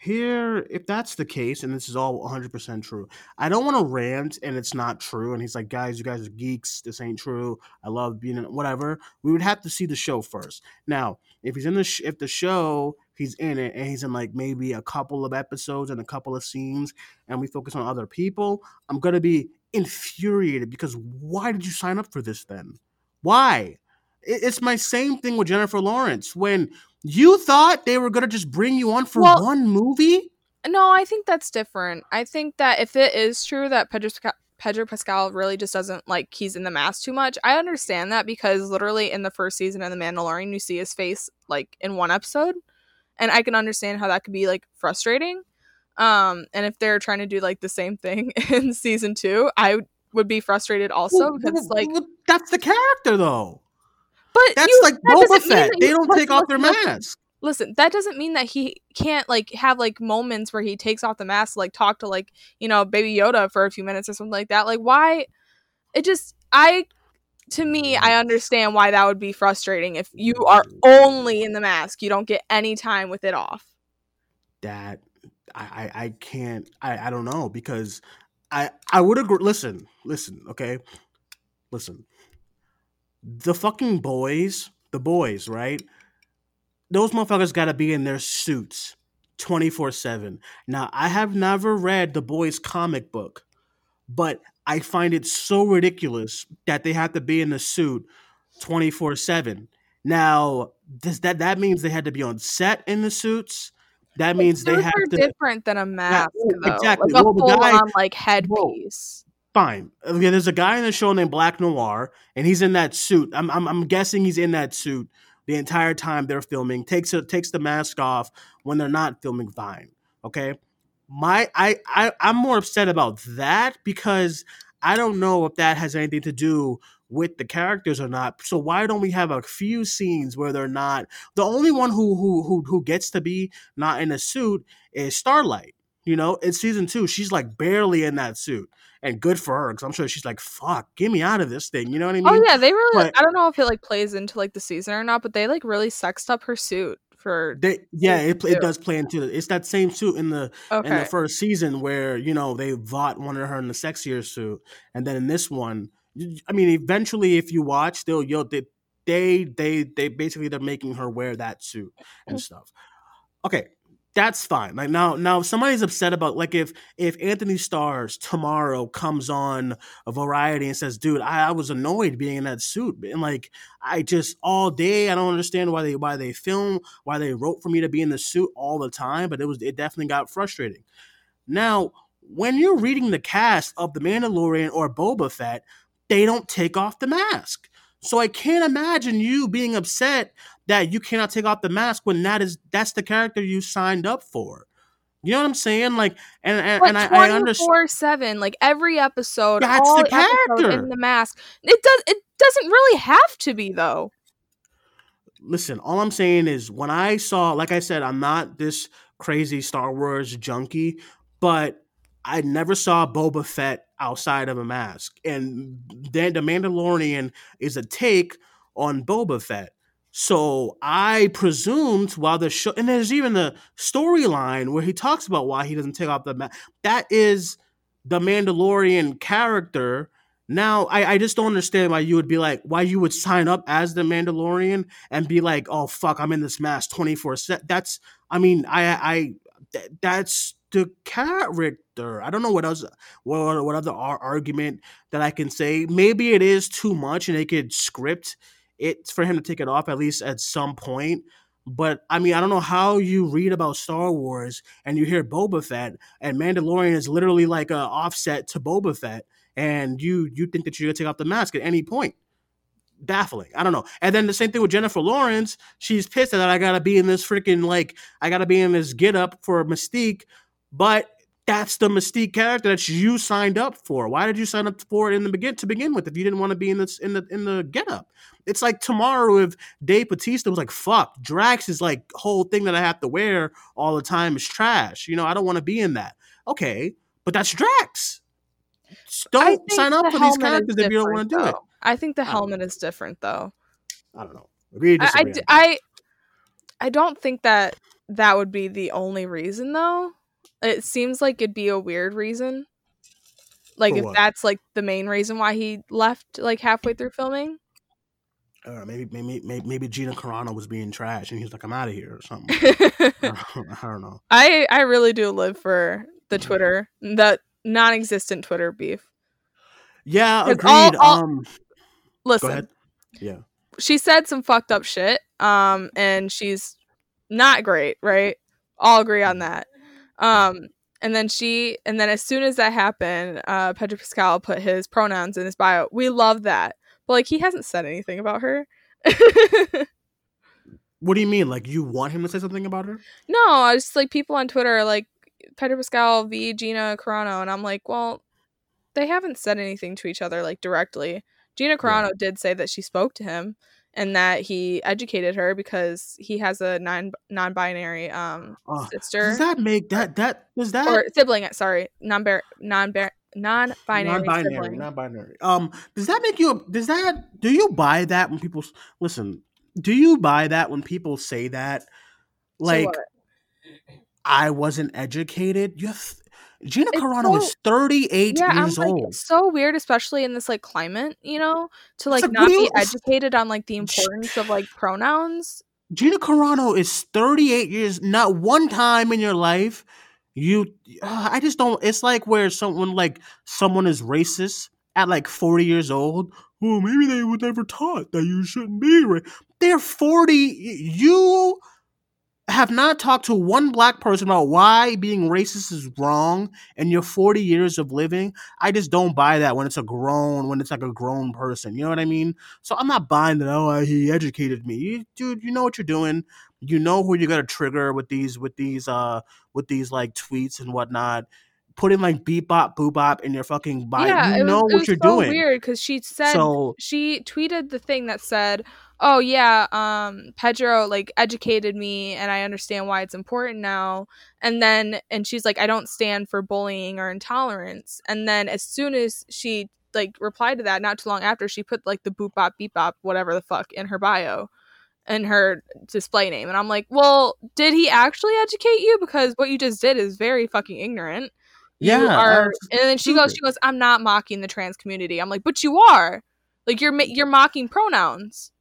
Speaker 1: Here, if that's the case, and this is all 100% true, I don't want to rant and it's not true. And he's like, guys, you guys are geeks. This ain't true. I love being in whatever. We would have to see the show first. Now, if he's in the, sh- if the show, he's in it and he's in like maybe a couple of episodes and a couple of scenes and we focus on other people, I'm going to be infuriated because why did you sign up for this then? Why? It- It's my same thing with Jennifer Lawrence. When you thought they were gonna just bring you on for
Speaker 2: Well-
Speaker 1: one movie,
Speaker 2: No, I think that's different. I think that if it is true that Pedro, Pedro Pascal really just doesn't like he's in the mask too much, I understand that because literally in the first season of The Mandalorian, you see his face like in one episode, and I can understand how that could be like frustrating. Um, and if they're trying to do like the same thing [laughs] in season two, I would be frustrated also because
Speaker 1: well,
Speaker 2: like,
Speaker 1: that's the character though.
Speaker 2: but
Speaker 1: That's
Speaker 2: you-
Speaker 1: like
Speaker 2: that
Speaker 1: Boba Fett. They don't take off their mask.
Speaker 2: Listen that doesn't mean that he can't like have like moments where he takes off the mask like talk to like you know baby yoda for a few minutes or something like that like why it just i to me i understand why that would be frustrating if you are only in the mask you don't get any time with it off
Speaker 1: That I, I, I can't. I, I don't know because I, I would agree. Listen, listen. Okay, listen. The fucking boys, the boys, right? Those motherfuckers got to be in their suits 24 7. Now, I have never read the boys' comic book, but I find it so ridiculous that they have to be in the suit 24 7. Now, does that that means they had to be on set in the suits? That means they have
Speaker 2: are
Speaker 1: to
Speaker 2: different than a mask though
Speaker 1: exactly.
Speaker 2: like a
Speaker 1: Well, the guy-
Speaker 2: full-on like headpiece
Speaker 1: fine. Okay, there's a guy in the show named Black Noir, and he's in that suit. I'm, I'm, I'm guessing he's in that suit the entire time they're filming. Takes takes the mask off when they're not filming. Fine. Okay. My, I, I, I'm more upset about that because I don't know if that has anything to do with the characters or not. So why don't we have a few scenes where they're not? The only one who, who, who, who gets to be not in a suit is Starlight. You know, in season two, she's like barely in that suit and good for her because I'm sure she's like, "Fuck, get me out of this thing." You know what I oh, mean?
Speaker 2: oh yeah they really
Speaker 1: but-
Speaker 2: i don't know if it like plays into like the season or not but they like really sexed up her suit for
Speaker 1: They, yeah, it, it does play into it. It's that same suit in the in the first season where you know they Vought wanted her in the sexier suit, and then in this one, I mean, eventually, if you watch, they'll you'll they they they, they basically they're making her wear that suit and mm. stuff. Okay, that's fine. Like now, now if somebody's upset about like if if Antony Starr tomorrow comes on a Variety and says, "Dude, I, I was annoyed being in that suit," and like I just all day I don't understand why they why they film why they wrote for me to be in the suit all the time, but it was it definitely got frustrating. Now, when you're reading the cast of The Mandalorian or Boba Fett, they don't take off the mask. So I can't imagine you being upset that you cannot take off the mask when that is that's the character you signed up for. You know what I'm saying? Like, and and, and I, I understand.
Speaker 2: four seven, like every episode,
Speaker 1: That's the character.
Speaker 2: in the mask. It does. It doesn't really have to be though.
Speaker 1: listen, all I'm saying is when I saw, like I said, I'm not this crazy Star Wars junkie, but I never saw Boba Fett outside of a mask. And then the Mandalorian is a take on Boba Fett. So I presumed while the show, and there's even the storyline where he talks about why he doesn't take off the mask. That is the Mandalorian character. Now, I, I just don't understand why you would be like, why you would sign up as the Mandalorian and be like, oh fuck, I'm in this mask 24 7. That's, I mean, I, I, that's the character. I don't know what else, what, what other argument that I can say. Maybe it is too much and they could script it for him to take it off at least at some point. But I mean, I don't know how you read about Star Wars and you hear Boba Fett and Mandalorian is literally like a offset to Boba Fett, and you you think that you're gonna take off the mask at any point. Baffling. I don't know. And then the same thing with Jennifer Lawrence. She's pissed that I gotta be in this freaking like I gotta be in this get up for Mystique, but that's the Mystique character that you signed up for. Why did you sign up for it in the begin to begin with if you didn't want to be in this in the in the get up? It's like tomorrow if Dave Batista was like, "Fuck, Drax is like whole thing that I have to wear all the time is trash." You know, I don't want to be in that. Okay, but that's Drax. Don't sign up
Speaker 2: the
Speaker 1: for these characters if you don't want to do it.
Speaker 2: I think the
Speaker 1: I
Speaker 2: helmet is different though.
Speaker 1: I don't know. Agree
Speaker 2: I, I,
Speaker 1: disagree.
Speaker 2: d- I I don't think that that would be the only reason though. It seems like it'd be a weird reason. Like
Speaker 1: For
Speaker 2: if
Speaker 1: what?
Speaker 2: that's like the main reason why he left like halfway through filming.
Speaker 1: Uh, maybe, maybe, maybe, maybe Gina Carano was being trash, and he was like, "I'm out of here" or something. [laughs] I don't, I don't know.
Speaker 2: I I really do live for the Twitter, the non-existent Twitter beef.
Speaker 1: Yeah, agreed.
Speaker 2: all- all-
Speaker 1: um,
Speaker 2: Listen.
Speaker 1: Yeah,
Speaker 2: she said some fucked up shit um and she's not great right all agree on that um and then she and then as soon as that happened uh pedro pascal put his pronouns in his bio. We love that. But like he hasn't said anything about her. [laughs]
Speaker 1: What do you mean? Like you want him to say something about her?
Speaker 2: no i just like people on twitter are like pedro pascal v. Gina carano. And i'm like well they haven't said anything to each other like directly. Gina carano did say that she spoke to him and that he educated her because he has a non non-binary um
Speaker 1: Uh,
Speaker 2: sister
Speaker 1: Does that make that that does that
Speaker 2: or sibling sorry non non non-binary,
Speaker 1: non-binary?
Speaker 2: sibling.
Speaker 1: Non-binary. Um, does that make you? Does that? Do you buy that when people listen? Do you buy that when people say that? Like
Speaker 2: what?
Speaker 1: I wasn't educated. You, th- Gina
Speaker 2: It's
Speaker 1: Carano
Speaker 2: so-
Speaker 1: is thirty-eight
Speaker 2: yeah, I'm
Speaker 1: years
Speaker 2: like,
Speaker 1: old.
Speaker 2: it's so weird, especially in this like climate, you know, to like
Speaker 1: like,
Speaker 2: not be educated on like the importance of like pronouns.
Speaker 1: Gina Carano is 38 years. Not one time in your life, you. Uh, I just don't. It's like where someone like someone is racist at like 40 years old. Well, maybe they were never taught that you shouldn't be. Ra- They're 40. You have not talked to one black person about why being racist is wrong in your 40 years of living. I just don't buy that when it's a grown, when it's like a grown person. You know what I mean? So I'm not buying that. Oh, he educated me, you, dude. You know what you're doing. You know who you're gonna trigger with these, with these, uh, with these like tweets and whatnot. Putting like beep bop boop bop in your fucking bio.
Speaker 2: yeah,
Speaker 1: you know
Speaker 2: was,
Speaker 1: what you're
Speaker 2: so
Speaker 1: doing.
Speaker 2: weird because she said
Speaker 1: So
Speaker 2: she tweeted the thing that said, "Oh yeah, um, Pedro like educated me, and I understand why it's important now." And then, and she's like, "I don't stand for bullying or intolerance." And then, as soon as she like replied to that, not too long after, she put like the boop bop beep bop whatever the fuck in her bio, in her display name, and I'm like, "Well, did he actually educate you? Because what you just did is very fucking ignorant."
Speaker 1: Yeah,
Speaker 2: are, and then she goes, she goes, "I'm not mocking the trans community." I'm like, "But you are." Like you're you're mocking pronouns.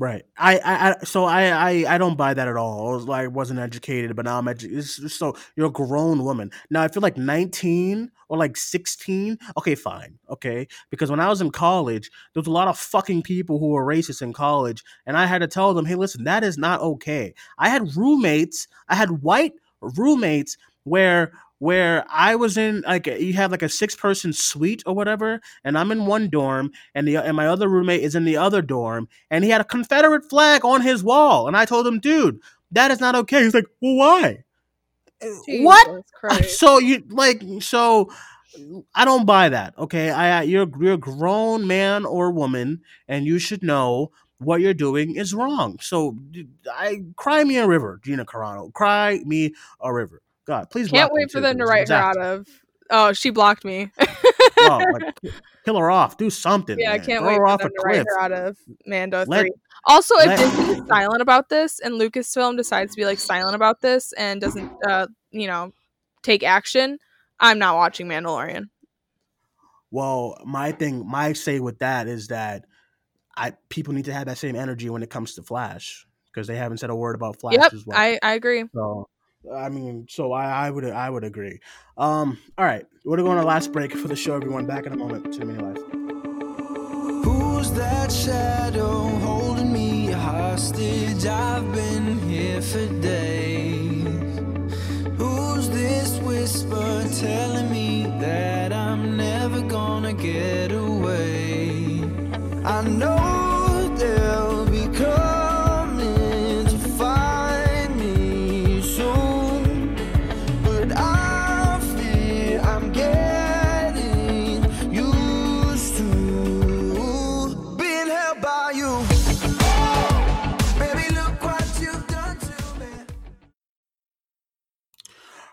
Speaker 1: Right. I, I, I so I, I, I don't buy that at all. I was like, wasn't educated, but now I'm educated. So you're a grown woman. Now, if you're like 19 or like 16, okay, fine. Okay. Because when I was in college, there was a lot of fucking people who were racist in college. And I had to tell them, hey, listen, that is not okay. I had roommates, I had white roommates where where I was in like you have like a six person suite or whatever, and I'm in one dorm, and the and my other roommate is in the other dorm, and he had a Confederate flag on his wall, and I told him, dude, that is not okay. He's like, well, why? what? [laughs]
Speaker 2: Christ.
Speaker 1: So you like so I don't buy that. Okay, I you're you're a grown man or woman, and you should know what you're doing is wrong. So I cry me a river, Gina Carano. Cry me a river. God, please.
Speaker 2: Can't wait for them to write her out of. Oh, she blocked me.
Speaker 1: Oh, [laughs] like, kill her off. Do something.
Speaker 2: yeah, I can't
Speaker 1: Throw
Speaker 2: wait
Speaker 1: her
Speaker 2: for
Speaker 1: off
Speaker 2: them
Speaker 1: a
Speaker 2: to write her out of Mando
Speaker 1: Let-
Speaker 2: three. Also, if
Speaker 1: let-
Speaker 2: Disney is silent about this and Lucasfilm decides to be like silent about this and doesn't, uh, you know, take action, I'm not watching Mandalorian.
Speaker 1: Well, my thing, my say with that is that I people need to have that same energy when it comes to Flash because they haven't said a word about Flash
Speaker 2: yep,
Speaker 1: as well.
Speaker 2: I I agree.
Speaker 1: So I mean, so I, I would I would agree. Um, all right, we're gonna go on our last break for the show. Everyone, back in a moment to Mini Life.
Speaker 4: Who's that shadow holding me hostage? I've been here for days. Who's this whisper telling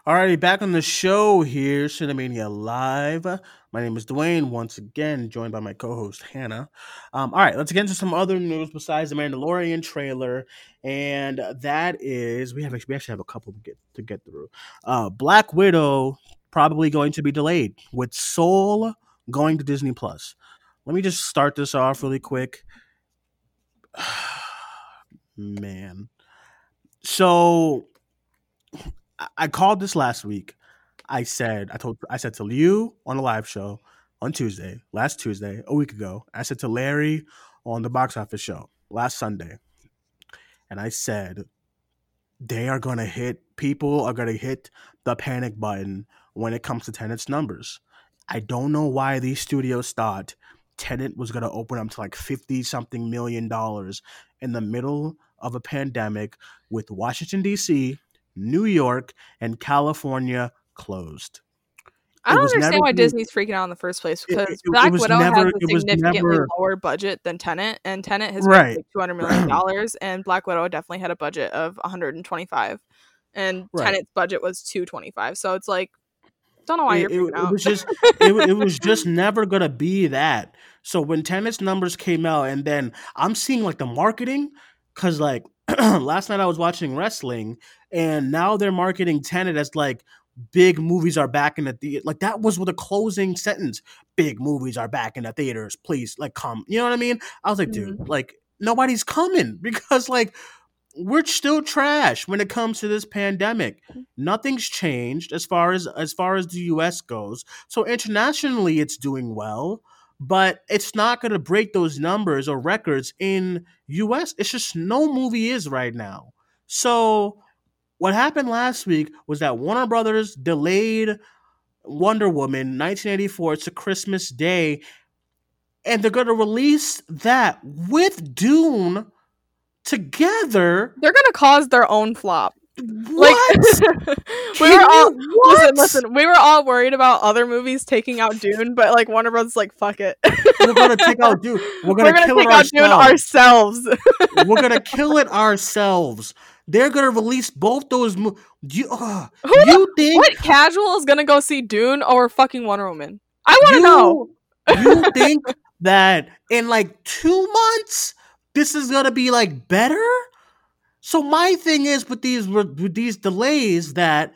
Speaker 1: Alrighty, back on the show here, Cinemania Live. My name is Duane, once again, joined by my co-host Hannah. Um, all right, let's get into some other news besides the Mandalorian trailer, and that is we have we actually have a couple to get to get through. Uh, Black Widow probably going to be delayed with Soul going to Disney Plus. Let me just start this off really quick. [sighs] Man, so I- called this last week. I said I told I said to you on a live show on Tuesday, last Tuesday, a week ago. I said to Larry on the box office show last Sunday, and I said they are gonna hit. People are gonna hit the panic button when it comes to Tenet's numbers. I don't know why these studios thought Tenet was gonna open up to like fifty something million dollars in the middle of a pandemic with Washington D.C., New York, and California closed.
Speaker 2: I don't understand
Speaker 1: never
Speaker 2: why Disney's freaking out in the first place because
Speaker 1: it- it
Speaker 2: Black
Speaker 1: was
Speaker 2: Widow
Speaker 1: never-
Speaker 2: has a significantly
Speaker 1: never-
Speaker 2: lower budget than Tenet, and Tenet has
Speaker 1: Right.
Speaker 2: like two hundred [clears throat] million dollars, and Black Widow definitely had a budget of one hundred and twenty-five, and
Speaker 1: Right.
Speaker 2: Tenet's budget was two twenty-five. So it's like, don't know why
Speaker 1: it,
Speaker 2: you're freaking
Speaker 1: it
Speaker 2: out.
Speaker 1: was just it, it was just never gonna be that. So when Tenet's numbers came out, and then I'm seeing like the marketing, because like [clears throat] last night I was watching wrestling, and now they're marketing Tenet as like big movies are back in the theater. Like that was with a closing sentence. Big movies are back in the theaters. Please, like, come. You know what I mean? I was like, dude, mm-hmm. like nobody's coming [laughs] because like we're still trash when it comes to this pandemic. Mm. Nothing's changed as far as as far as the US goes. So internationally it's doing well, but it's not going to break those numbers or records in US. It's just no movie is right now. So what happened last week was that Warner Brothers delayed Wonder Woman 1984 to Christmas Day and they're going to release that with Dune together.
Speaker 2: They're gonna cause their own flop.
Speaker 1: What? [laughs]
Speaker 2: Like we were all
Speaker 1: what?
Speaker 2: listen, listen. We were all worried about other movies taking out Dune, but like Warner Bros. like fuck it.
Speaker 1: We're gonna [laughs] take out Dune. We're gonna,
Speaker 2: We're gonna
Speaker 1: kill
Speaker 2: take
Speaker 1: it
Speaker 2: out Dune
Speaker 1: ourselves.
Speaker 2: ourselves.
Speaker 1: We're gonna kill it ourselves. They're gonna release both those. Mo- you, uh,
Speaker 2: Who the-
Speaker 1: you think
Speaker 2: what casual is gonna go see Dune or fucking Wonder Woman? I want to know.
Speaker 1: you [laughs] think that in like two months this is gonna be like better? So my thing is with these with these delays that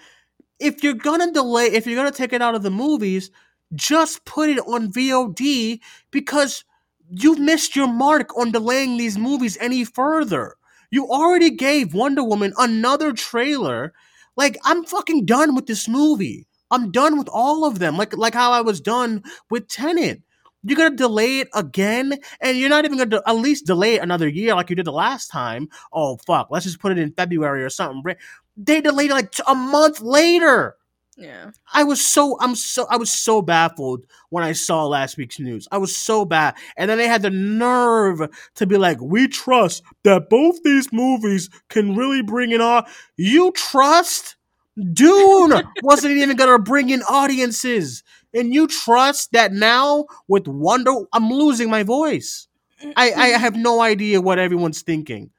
Speaker 1: if you're gonna delay, if you're gonna take it out of the movies, just put it on VOD because you've missed your mark on delaying these movies any further. You already gave Wonder Woman another trailer. Like I'm fucking done with this movie. I'm done with all of them. Like like how I was done with Tenet. You're gonna delay it again, and you're not even gonna de- at least delay it another year like you did the last time. Oh fuck, let's just put it in February or something. They delayed it like t- a month later.
Speaker 2: Yeah.
Speaker 1: I was so I'm so I was so baffled when I saw last week's news. I was so bad. And then they had the nerve to be like, "We trust that both these movies can really bring it on." You trust Dune [laughs] wasn't even gonna bring in audiences, and you trust that now with Wonder? I'm losing my voice. I, I have no idea what everyone's thinking.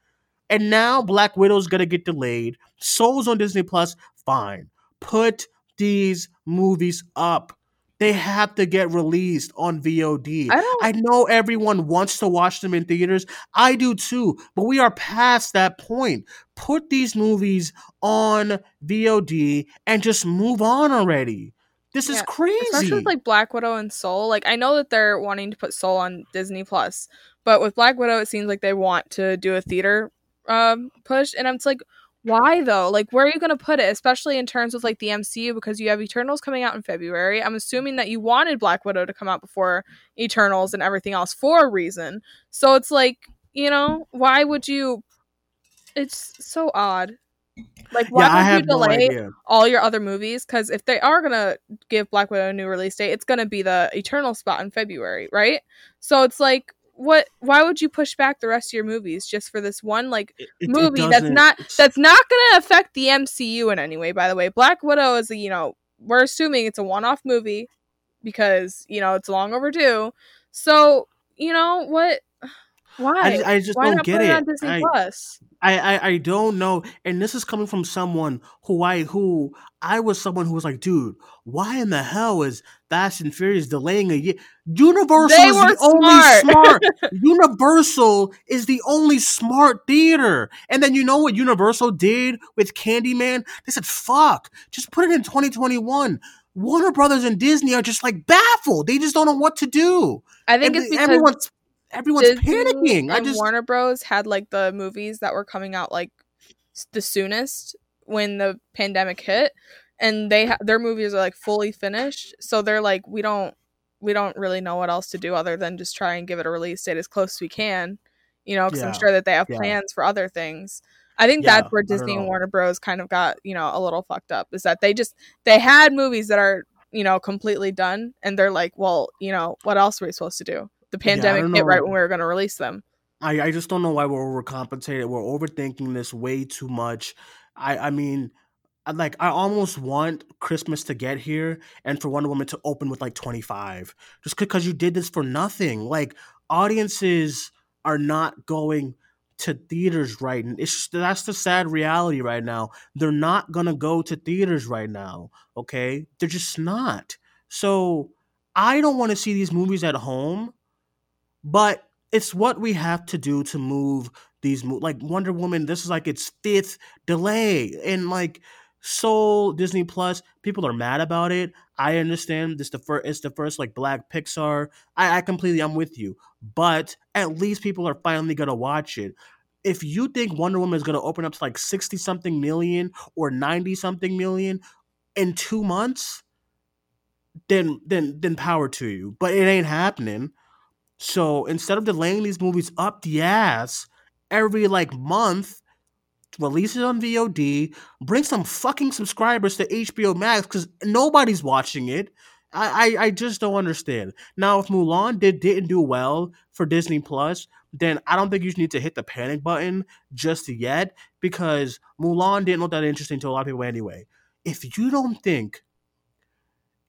Speaker 1: And now Black Widow's gonna get delayed. Soul's on Disney Plus. Fine. Put these movies up. They have to get released on VOD.
Speaker 2: I
Speaker 1: I know everyone wants to watch them in theaters. I do too, but we are past that point. Put these movies on VOD and just move on already. This is crazy.
Speaker 2: especially with like Black Widow and Soul. Like I know that they're wanting to put Soul on Disney Plus, but with Black Widow, it seems like they want to do a theater um, push, and I'm just like, why though? Like, where are you gonna put it? Especially in terms of like the MCU, because you have Eternals coming out in February. I'm assuming that you wanted Black Widow to come out before Eternals and everything else for a reason. So it's like, you know, why would you? It's so odd. Like, why
Speaker 1: yeah,
Speaker 2: would you
Speaker 1: no
Speaker 2: delay
Speaker 1: idea.
Speaker 2: all your other movies because if they are gonna give Black Widow a new release date, it's gonna be the Eternal spot in February, right? So it's like, what? Why would you push back the rest of your movies just for this one like
Speaker 1: It- it
Speaker 2: movie that's
Speaker 1: doesn't-
Speaker 2: that's not gonna affect the MCU in any way? By the way, Black Widow is a, you know we're assuming it's a one-off movie because you know it's long overdue. So you know what? Why?
Speaker 1: I just, I just
Speaker 2: Why
Speaker 1: don't
Speaker 2: not
Speaker 1: get
Speaker 2: put
Speaker 1: it.
Speaker 2: it on Disney
Speaker 1: I,
Speaker 2: Plus?
Speaker 1: I, I I don't know, and this is coming from someone who I who I was someone who was like, dude, why in the hell is Fast and Furious delaying a year? Universal
Speaker 2: They
Speaker 1: is the only
Speaker 2: smart.
Speaker 1: smart. [laughs] Universal is the only smart theater, and then you know what Universal did with Candyman? They said, fuck, just put it in 2021. Warner Brothers and Disney are just like baffled. They just don't know what to do.
Speaker 2: I think
Speaker 1: And
Speaker 2: it's because
Speaker 1: everyone's everyone's
Speaker 2: Disney
Speaker 1: panicking. I just
Speaker 2: Warner Bros had like the movies that were coming out like the soonest when the pandemic hit, and they ha- their movies are like fully finished. So they're like, we don't we don't really know what else to do other than just try and give it a release date as close as we can, you know, because
Speaker 1: Yeah,
Speaker 2: I'm sure that they have
Speaker 1: yeah.
Speaker 2: plans for other things. I think
Speaker 1: Yeah,
Speaker 2: that's where Disney and. Warner Bros kind of got you know a little fucked up is that they just they had movies that are you know completely done, and they're like, well, you know, what else are we supposed to do? The pandemic
Speaker 1: don't
Speaker 2: hit right when we were going to release them.
Speaker 1: I, I just don't know why we're overcompensated. We're overthinking this way too much. I I mean, I like I almost want Christmas to get here and for Wonder Woman to open with like 25. Just because you did this for nothing. Like audiences are not going to theaters right now. It's just, that's the sad reality right now. They're not gonna go to theaters right now. Okay, they're just not. So I don't want to see these movies at home, but it's what we have to do to move these mo- like Wonder Woman. This is like its fifth delay, and like Soul Disney Plus, people are mad about it. I understand this the first it's the first like Black Pixar. I, I completely I'm with you, but at least people are finally gonna watch it. If you think Wonder Woman is gonna open up to like sixty something million or ninety something million in two months, then then then power to you. But it ain't happening. So instead of delaying these movies up the ass every like month, release it on VOD, bring some fucking subscribers to HBO Max because nobody's watching it. I, I I just don't understand. Now, if Mulan did didn't do well for Disney Plus, then I don't think you need to hit the panic button just yet because Mulan didn't look that interesting to a lot of people anyway. If you don't think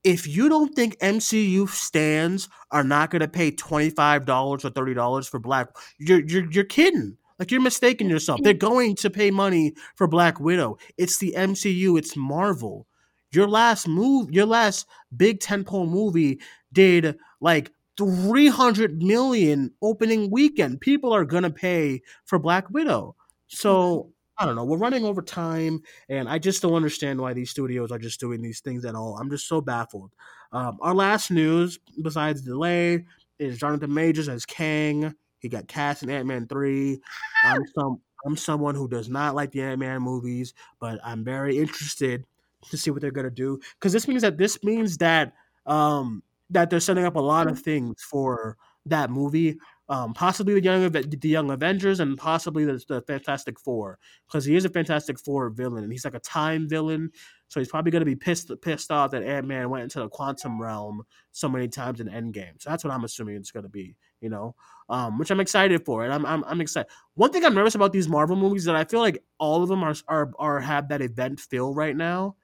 Speaker 1: if you don't think MCU stands are not going to pay twenty five dollars or thirty dollars for Black, you're you're you're kidding. Like you're mistaking yourself. They're going to pay money for Black Widow. It's the MCU. It's Marvel. Your last move, your last big tentpole movie did like three hundred million opening weekend. People are gonna pay for Black Widow. So I don't know. We're running over time, and I just don't understand why these studios are just doing these things at all. I'm just so baffled. Um, our last news, besides delay, is Jonathan Majors as Kang. He got cast in Ant Man three. I'm [laughs] some I'm someone who does not like the Ant Man movies, but I'm very interested to see what they're gonna do because this means that this means that um that they're setting up a lot of things for that movie. Um, possibly the young the young Avengers and possibly the, the Fantastic Four because he is a Fantastic Four villain and he's like a time villain. So he's probably gonna be pissed pissed off that Ant Man went into the quantum realm so many times in Endgame. So that's what I'm assuming it's gonna be. You know, um, which I'm excited for, and I'm, I'm I'm excited. One thing I'm nervous about these Marvel movies is that I feel like all of them are are are have that event feel right now.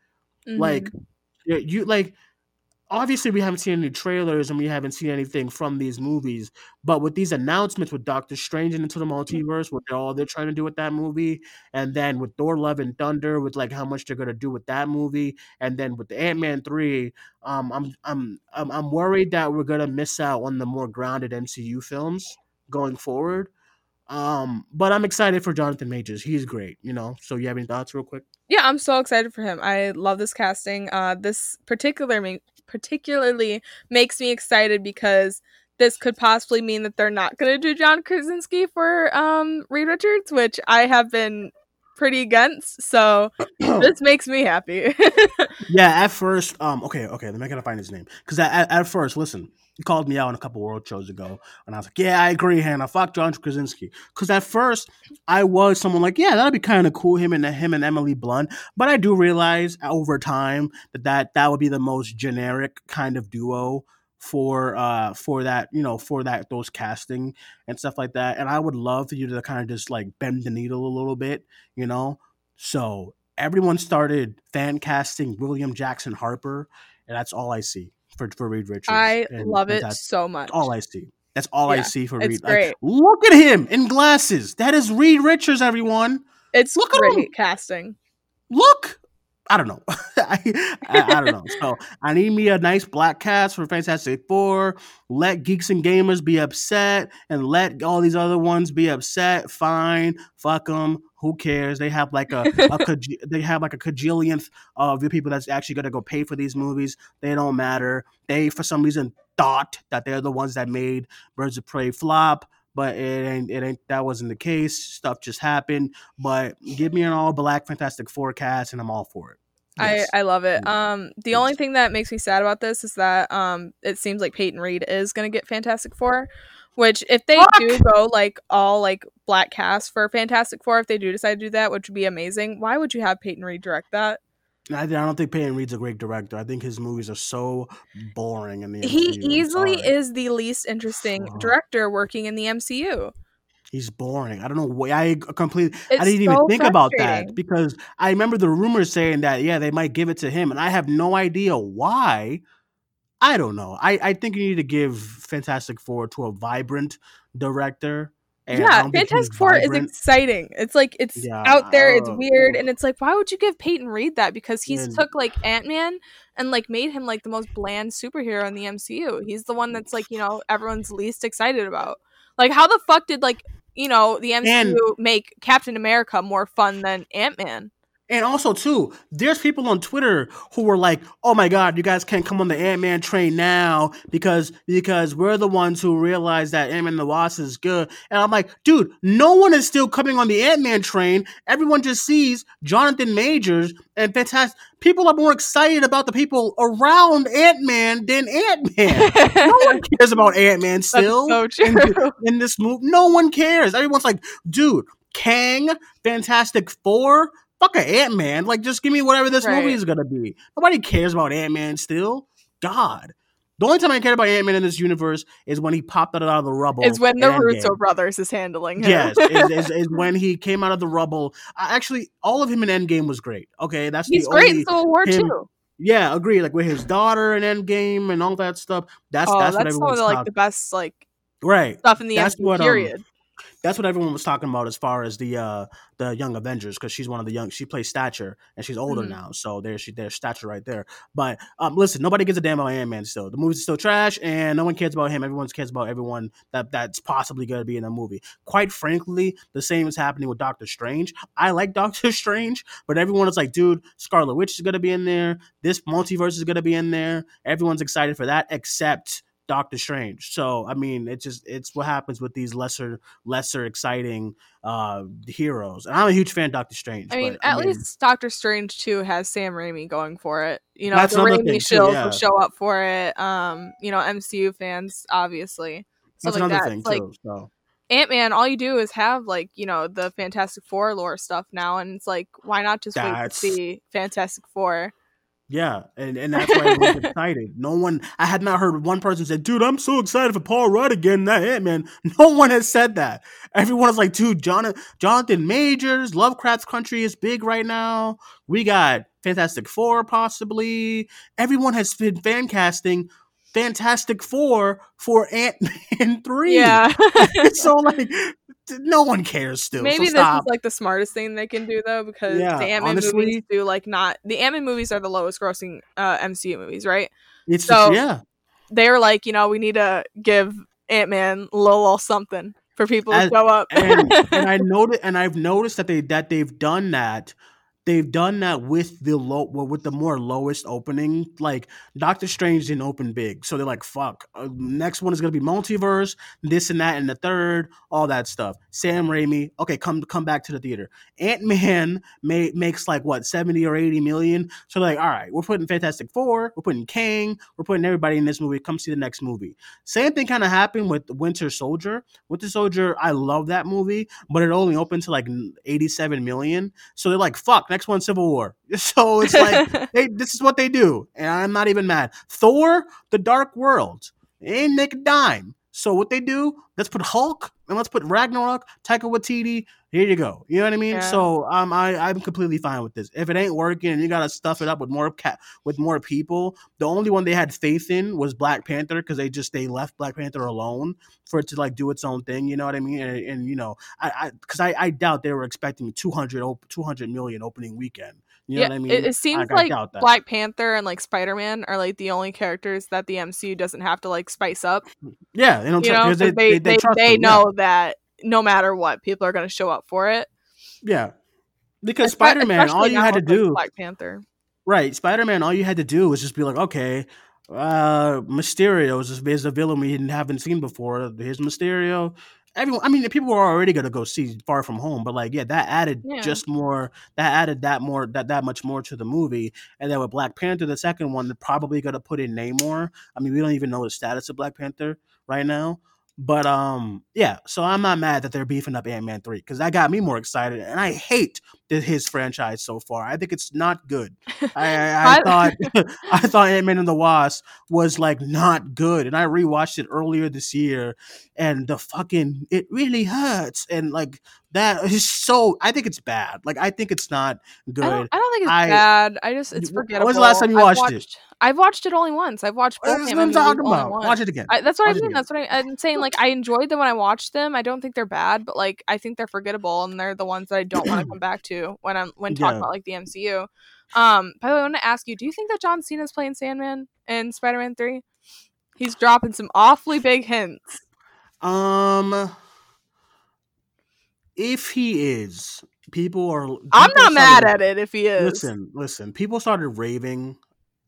Speaker 1: Like
Speaker 2: Mhm.
Speaker 1: yeah, you like obviously we haven't seen any trailers and we haven't seen anything from these movies but with these announcements with doctor strange and into the multiverse what they're all they're trying to do with that movie and then with thor love and thunder with like how much they're going to do with that movie and then with the ant-man 3 um i'm i'm i'm, I'm worried that we're going to miss out on the more grounded mcu films going forward. Um but i'm excited for jonathan majors. He's great you know? So you have any thoughts real quick
Speaker 2: Yeah, I'm so excited for him. I love this casting. Uh, this particular particularly makes me excited because this could possibly mean that they're not going to do John Krasinski for um, Reed Richards, which I have been pretty against. So [clears throat] this makes me happy. [laughs]
Speaker 1: Yeah, at first, um, okay, okay, let me gotta find his name because at, at, first, listen, he called me out on a couple world shows ago, and I was like, yeah, I agree, Hannah, fuck John Krasinski, because at first I was someone like, yeah, that'd be kind of cool, him and him and Emily Blunt, but I do realize over time that that that would be the most generic kind of duo for uh for that you know for that those casting and stuff like that and i would love for you to kind of just like bend the needle a little bit you know so everyone started fan casting William Jackson Harper, and that's all I see for for Reed Richards.
Speaker 2: I
Speaker 1: And
Speaker 2: love it so much.
Speaker 1: all I see. That's all I see for Reed. Like, look at him in glasses. That is Reed Richards, everyone.
Speaker 2: It's
Speaker 1: Look at
Speaker 2: great
Speaker 1: him.
Speaker 2: casting.
Speaker 1: Look. I don't know. [laughs] I, I, I don't know. So I need me a nice black cast for Fantastic Four. Let geeks and gamers be upset, and let all these other ones be upset. Fine, fuck them. Who cares? They have like a, a [laughs] they have like a cajillionth of the people that's actually gonna go pay for these movies. They don't matter. They for some reason thought that they're the ones that made Birds of Prey flop, but it ain't. It ain't. That wasn't the case. Stuff just happened. But give me an all black Fantastic Four cast, and I'm all for it. Yes.
Speaker 2: I, I love it. Um, the
Speaker 1: Yes.
Speaker 2: only thing that makes me sad about this is that um, it seems like Peyton Reed is gonna get Fantastic Four, which if they do go like all like black cast for Fantastic Four, if they do decide to do that, which would be amazing. Why would you have Peyton Reed direct that?
Speaker 1: I, I don't think Peyton Reed's a great director. I think his movies are so boring. In the
Speaker 2: He
Speaker 1: MCU. I'm
Speaker 2: easily is the least interesting
Speaker 1: Fuck.
Speaker 2: director working in the MCU.
Speaker 1: He's boring. I don't know why. I completely.
Speaker 2: It's
Speaker 1: I didn't even think about that because I remember the rumors saying that yeah they might give it to him, and I have no idea why. I don't know. I, I think you need to give Fantastic Four to a vibrant director. and
Speaker 2: yeah,
Speaker 1: don't think he's
Speaker 2: Fantastic Four is exciting. It's like it's
Speaker 1: Yeah,
Speaker 2: out there, it's
Speaker 1: uh,
Speaker 2: weird, and it's like, why would you give Peyton Reed that? Because he's took like Ant Man and like made him like the most bland superhero in the MCU. He's the one that's like you know everyone's least excited about. Like, how the fuck did like you know the MCU
Speaker 1: And-
Speaker 2: make Captain America more fun than Ant Man?
Speaker 1: And also, too, there's people on Twitter who were like, "Oh my God, you guys can't come on the Ant Man train now because because we're the ones who realize that Ant Man the Wasp is good." And I'm like, dude, no one is still coming on the Ant Man train. Everyone just sees Jonathan Majors and fantastic. People are more excited about the people around Ant Man than Ant Man. [laughs] no one cares about Ant Man still.
Speaker 2: so
Speaker 1: in, in this movie. No one cares. Everyone's like, dude, Kang, Fantastic Four, fuck a Ant Man. Like, just give me whatever this
Speaker 2: Right.
Speaker 1: movie is gonna be. Nobody cares about Ant Man still. God. The only time I care about Ant Man in this universe is when he popped out of the rubble.
Speaker 2: Is when the
Speaker 1: Endgame.
Speaker 2: Russo brothers is handling him.
Speaker 1: Yes, is, is, is [laughs] when he came out of the rubble. I, actually, all of him in Endgame was great. Okay, that's
Speaker 2: he's
Speaker 1: the
Speaker 2: great in Civil War
Speaker 1: him-
Speaker 2: too.
Speaker 1: Yeah, agree. Like with his daughter in Endgame and all that stuff. That's
Speaker 2: oh,
Speaker 1: that's, what
Speaker 2: that's some
Speaker 1: everyone's
Speaker 2: of the, like the best like
Speaker 1: Right.
Speaker 2: stuff in the
Speaker 1: That's
Speaker 2: MCU
Speaker 1: what, um,
Speaker 2: period.
Speaker 1: That's what everyone was talking about as far as the uh the young avengers because she's one of the young she plays stature and she's older
Speaker 2: Mhm.
Speaker 1: now so there's she there's stature right there. But um listen nobody gives a damn about ant-man still. The movie's still trash and no one cares about him. Everyone cares about everyone that that's possibly going to be in the movie. Quite frankly the same is happening with doctor strange. I like [laughs] doctor strange but everyone is like dude scarlet witch is going to be in there. This multiverse is going to be in there. Everyone's excited for that except Doctor Strange. So I mean, it's just it's what happens with these lesser lesser exciting uh heroes. And I'm a huge fan of Doctor Strange.
Speaker 2: I mean,
Speaker 1: but,
Speaker 2: at least Doctor Strange too has Sam Raimi going for it. You know,
Speaker 1: That's
Speaker 2: the Raimi
Speaker 1: thing, yeah.
Speaker 2: will show up for it. Um, you know, MCU fans obviously.
Speaker 1: that's
Speaker 2: like
Speaker 1: another
Speaker 2: that.
Speaker 1: thing
Speaker 2: like
Speaker 1: too. So
Speaker 2: Ant Man, all you do is have like you know the Fantastic Four lore stuff now, and it's like why not just wait to see Fantastic Four?
Speaker 1: Yeah, and, and that's why everyone's [laughs] excited. No one, I had not heard one person say, "Dude, I'm so excited for Paul Rudd again." That Ant Man. [laughs] No one has said that. Everyone is like, "Dude, John, Jonathan Majors, Lovecraft's Country is big right now. We got Fantastic Four, possibly. Everyone has been fan casting Fantastic Four for Ant Man [laughs] three.
Speaker 2: Yeah.
Speaker 1: so like, no one cares. Still,
Speaker 2: Maybe
Speaker 1: so
Speaker 2: this
Speaker 1: stop.
Speaker 2: is like the smartest thing they can do though, because
Speaker 1: Yeah,
Speaker 2: the Ant Man movies do like not the Ant Man movies are the lowest grossing uh, MCU movies, right?
Speaker 1: it's
Speaker 2: so-
Speaker 1: yeah.
Speaker 2: They're like, you know, we need to give Ant Man little, something for people to
Speaker 1: As-
Speaker 2: show up.
Speaker 1: and and I [laughs] noted and I've noticed that they that they've done that. They've done that with the low well, with the more lowest opening. Like Doctor Strange didn't open big, so they're like, "Fuck." Uh, next one is gonna be multiverse, this and that, and the third, all that stuff. Sam Raimi, okay, come come back to the theater. Ant Man may, makes like what seventy or eighty million. So they're like, all right, we're putting Fantastic Four, we're putting Kang, we're putting everybody in this movie. Come see the next movie. Same thing kind of happened with Winter Soldier. Winter Soldier, I love that movie, but it only opened to like 87 million. So they're like, fuck, next one, Civil War. [laughs] So it's like, [laughs] they, this is what they do. And I'm not even mad. Thor, The Dark World, they ain't make a dime. So what they do, let's put Hulk and let's put Ragnarok, Taika Waititi. Here you go. You know what I mean?
Speaker 2: Yeah.
Speaker 1: So um, I I'm completely fine with this. If it ain't working and you gotta stuff it up with more cat with more people, the only one they had faith in was Black Panther because they just they left Black Panther alone for it to like do its own thing. You know what I mean? And, and you know, I I because I, I doubt they were expecting 200 200 million opening weekend. You know
Speaker 2: yeah,
Speaker 1: what I mean?
Speaker 2: it, it seems
Speaker 1: I
Speaker 2: like
Speaker 1: doubt that.
Speaker 2: Black Panther and like Spider Man are like the only characters that the MCU doesn't have to like spice up.
Speaker 1: yeah, they don't
Speaker 2: You
Speaker 1: trust
Speaker 2: know, 'cause they they,
Speaker 1: trust
Speaker 2: they
Speaker 1: them, yeah.
Speaker 2: know that no matter what, people are going to show up for it.
Speaker 1: Yeah. Because Spider Man, all you had to do,
Speaker 2: Black Panther.
Speaker 1: right? Spider Man, all you had to do was just be like, okay, uh, Mysterio is, is a villain we haven't seen before. Here's Mysterio. Everyone, I mean, people were already gonna go see Far From Home, but like, yeah, that added
Speaker 2: Yeah.
Speaker 1: just more. That added that more that that much more to the movie. And then with Black Panther, the second one, they're probably gonna put in Namor. I mean, we don't even know the status of Black Panther right now. But um, yeah. So I'm not mad that they're beefing up Ant Man three because that got me more excited. And I hate his franchise so far. I think it's not good. [laughs] I, I, thought [laughs] [laughs] I thought Ant Man and the Wasp was like not good, and I rewatched it earlier this year, and the fucking it really hurts, and like that is so. I think it's bad. Like I think it's not good.
Speaker 2: I don't, I don't think it's
Speaker 1: I-
Speaker 2: bad. I just it's forgettable.
Speaker 1: when's the last time you
Speaker 2: I've
Speaker 1: watched it?
Speaker 2: I've watched it only once. I've watched both
Speaker 1: That's what I'm talking
Speaker 2: movies only
Speaker 1: about.
Speaker 2: once.
Speaker 1: Watch it again.
Speaker 2: I, that's what
Speaker 1: Watch
Speaker 2: I mean. That's what I, I'm saying. Like I enjoyed them when I watched them. I don't think they're bad, but like I think they're forgettable, and they're the ones that I don't want [clears throat] to come back to when I'm when talking
Speaker 1: Yeah.
Speaker 2: about like the MCU. Um, by the way, I want to ask you: Do you think that John Cena's playing Sandman in Spider-Man Three? He's dropping some awfully big hints.
Speaker 1: Um, if he is, people are.
Speaker 2: I'm
Speaker 1: people
Speaker 2: not mad at it if he is.
Speaker 1: Listen, listen. People started raving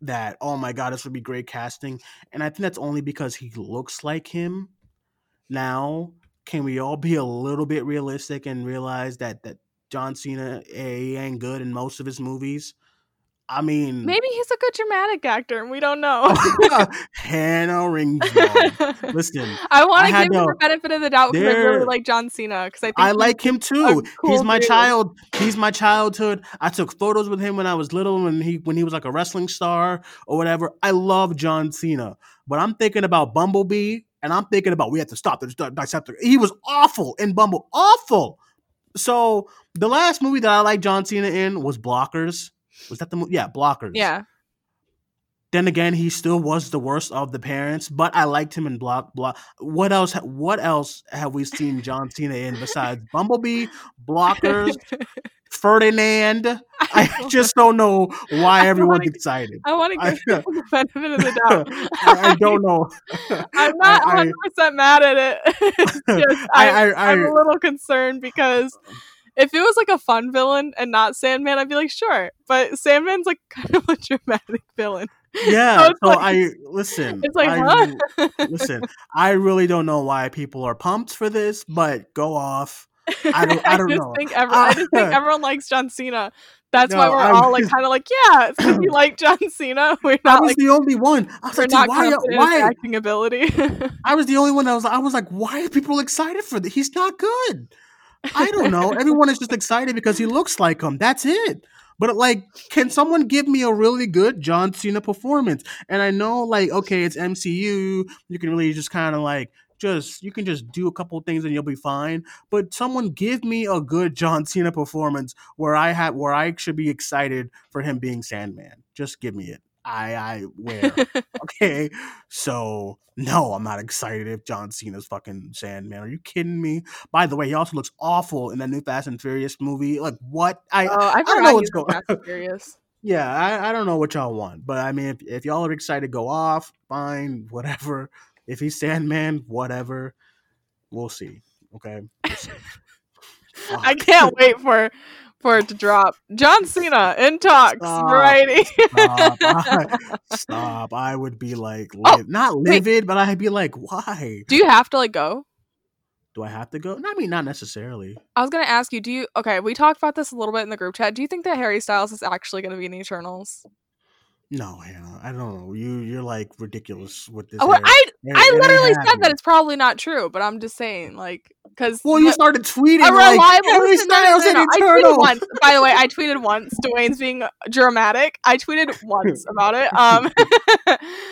Speaker 1: that, oh my god, this would be great casting, and I think that's only because he looks like him. Now, can we all be a little bit realistic and realize that that John Cena he ain't good in most of his movies? I mean,
Speaker 2: Maybe he's a good dramatic actor, and we don't know. [laughs] [laughs]
Speaker 1: Hannah Ringsdale. Listen, [laughs]
Speaker 2: I want to give him the benefit of the doubt because I really like John Cena because I think
Speaker 1: I like him too.
Speaker 2: cool
Speaker 1: he's my
Speaker 2: dude.
Speaker 1: child. He's my childhood. I took photos with him when I was little, when he when he was like a wrestling star or whatever. I love John Cena, but I'm thinking about Bumblebee, and I'm thinking about we have to stop the the Dissector. He was awful in Bumble, awful. So the last movie that I liked John Cena in was Blockers. Was that the movie? Yeah, Blockers.
Speaker 2: Yeah,
Speaker 1: Then again, he still was the worst of the parents, but I liked him in Block. Block. What else? What else have we seen John Cena in besides Bumblebee, Blockers, [laughs] Ferdinand? I just don't know why everyone's excited.
Speaker 2: I want to give [laughs] the benefit of the doubt.
Speaker 1: I, I don't know. [laughs]
Speaker 2: I'm not
Speaker 1: I- I-
Speaker 2: 100 percent mad at it. [laughs] Just
Speaker 1: I-
Speaker 2: I,
Speaker 1: I-
Speaker 2: am a little concerned because uh-huh. if it was like a fun villain and not Sandman, I'd be like, sure. But Sandman's like kind of a dramatic villain.
Speaker 1: Yeah.
Speaker 2: it's
Speaker 1: So
Speaker 2: like-
Speaker 1: I listen.
Speaker 2: It's like,
Speaker 1: I,
Speaker 2: huh?
Speaker 1: listen. I really don't know why people are pumped for this, but go off. I don't- [laughs] I don't
Speaker 2: just
Speaker 1: know.
Speaker 2: Think every, I just think
Speaker 1: Uh,
Speaker 2: everyone likes John Cena. That's why we're
Speaker 1: I'm-
Speaker 2: all like kind of like, yeah, [laughs] it's because we [clears throat] like John Cena. [laughs] We're
Speaker 1: I
Speaker 2: not
Speaker 1: was
Speaker 2: like
Speaker 1: the only one. I was like,
Speaker 2: not
Speaker 1: why?
Speaker 2: confident in his
Speaker 1: Why?
Speaker 2: acting ability.
Speaker 1: I was the only one that was. I was like, why are people excited for this? He's not good. I don't know. Everyone is just excited because he looks like him. That's it. But like, can someone give me a really good John Cena performance? And I know, like, okay, it's MCU. You can really just kind of like just you can just do a couple things and you'll be fine. But someone give me a good John Cena performance where I have where I should be excited for him being Sandman. Just give me it. I I where [laughs] okay. So no, I'm not excited if John Cena's fucking Sandman. Are you kidding me? By the way, he also looks awful in that new Fast and Furious movie. Like what? I
Speaker 2: Oh, I
Speaker 1: I don't know what's going.
Speaker 2: Fast and [laughs] Furious.
Speaker 1: Yeah, I, I don't know what y'all want, but I mean, if, if y'all are excited, go off, fine, whatever. If he's Sandman, whatever. We'll see. Okay. We'll see. [laughs]
Speaker 2: I can't wait for for it to drop. John Cena in talks.
Speaker 1: Stop.
Speaker 2: Variety.
Speaker 1: Stop. [laughs] I, stop. I would be like,
Speaker 2: Oh,
Speaker 1: liv- not
Speaker 2: wait.
Speaker 1: livid, but I'd be like, why?
Speaker 2: Do you have to like go?
Speaker 1: Do I have to go? No, I mean, not necessarily.
Speaker 2: I was gonna ask you. Do you? Okay, we talked about this a little bit in the group chat. Do you think that Harry Styles is actually gonna be in Eternals?
Speaker 1: No, Hannah. I don't know. You you're like ridiculous with this.
Speaker 2: Oh,
Speaker 1: Harry-
Speaker 2: I
Speaker 1: It-
Speaker 2: I literally said that it's probably not true, but I'm just saying, like, because
Speaker 1: Well, you started tweeting
Speaker 2: a
Speaker 1: like
Speaker 2: reliable
Speaker 1: Harry
Speaker 2: listen, no, no,
Speaker 1: Styles
Speaker 2: no,
Speaker 1: in
Speaker 2: no, I tweeted once. By the way, I tweeted once. Duane's being dramatic. I tweeted once [laughs] about it. Um,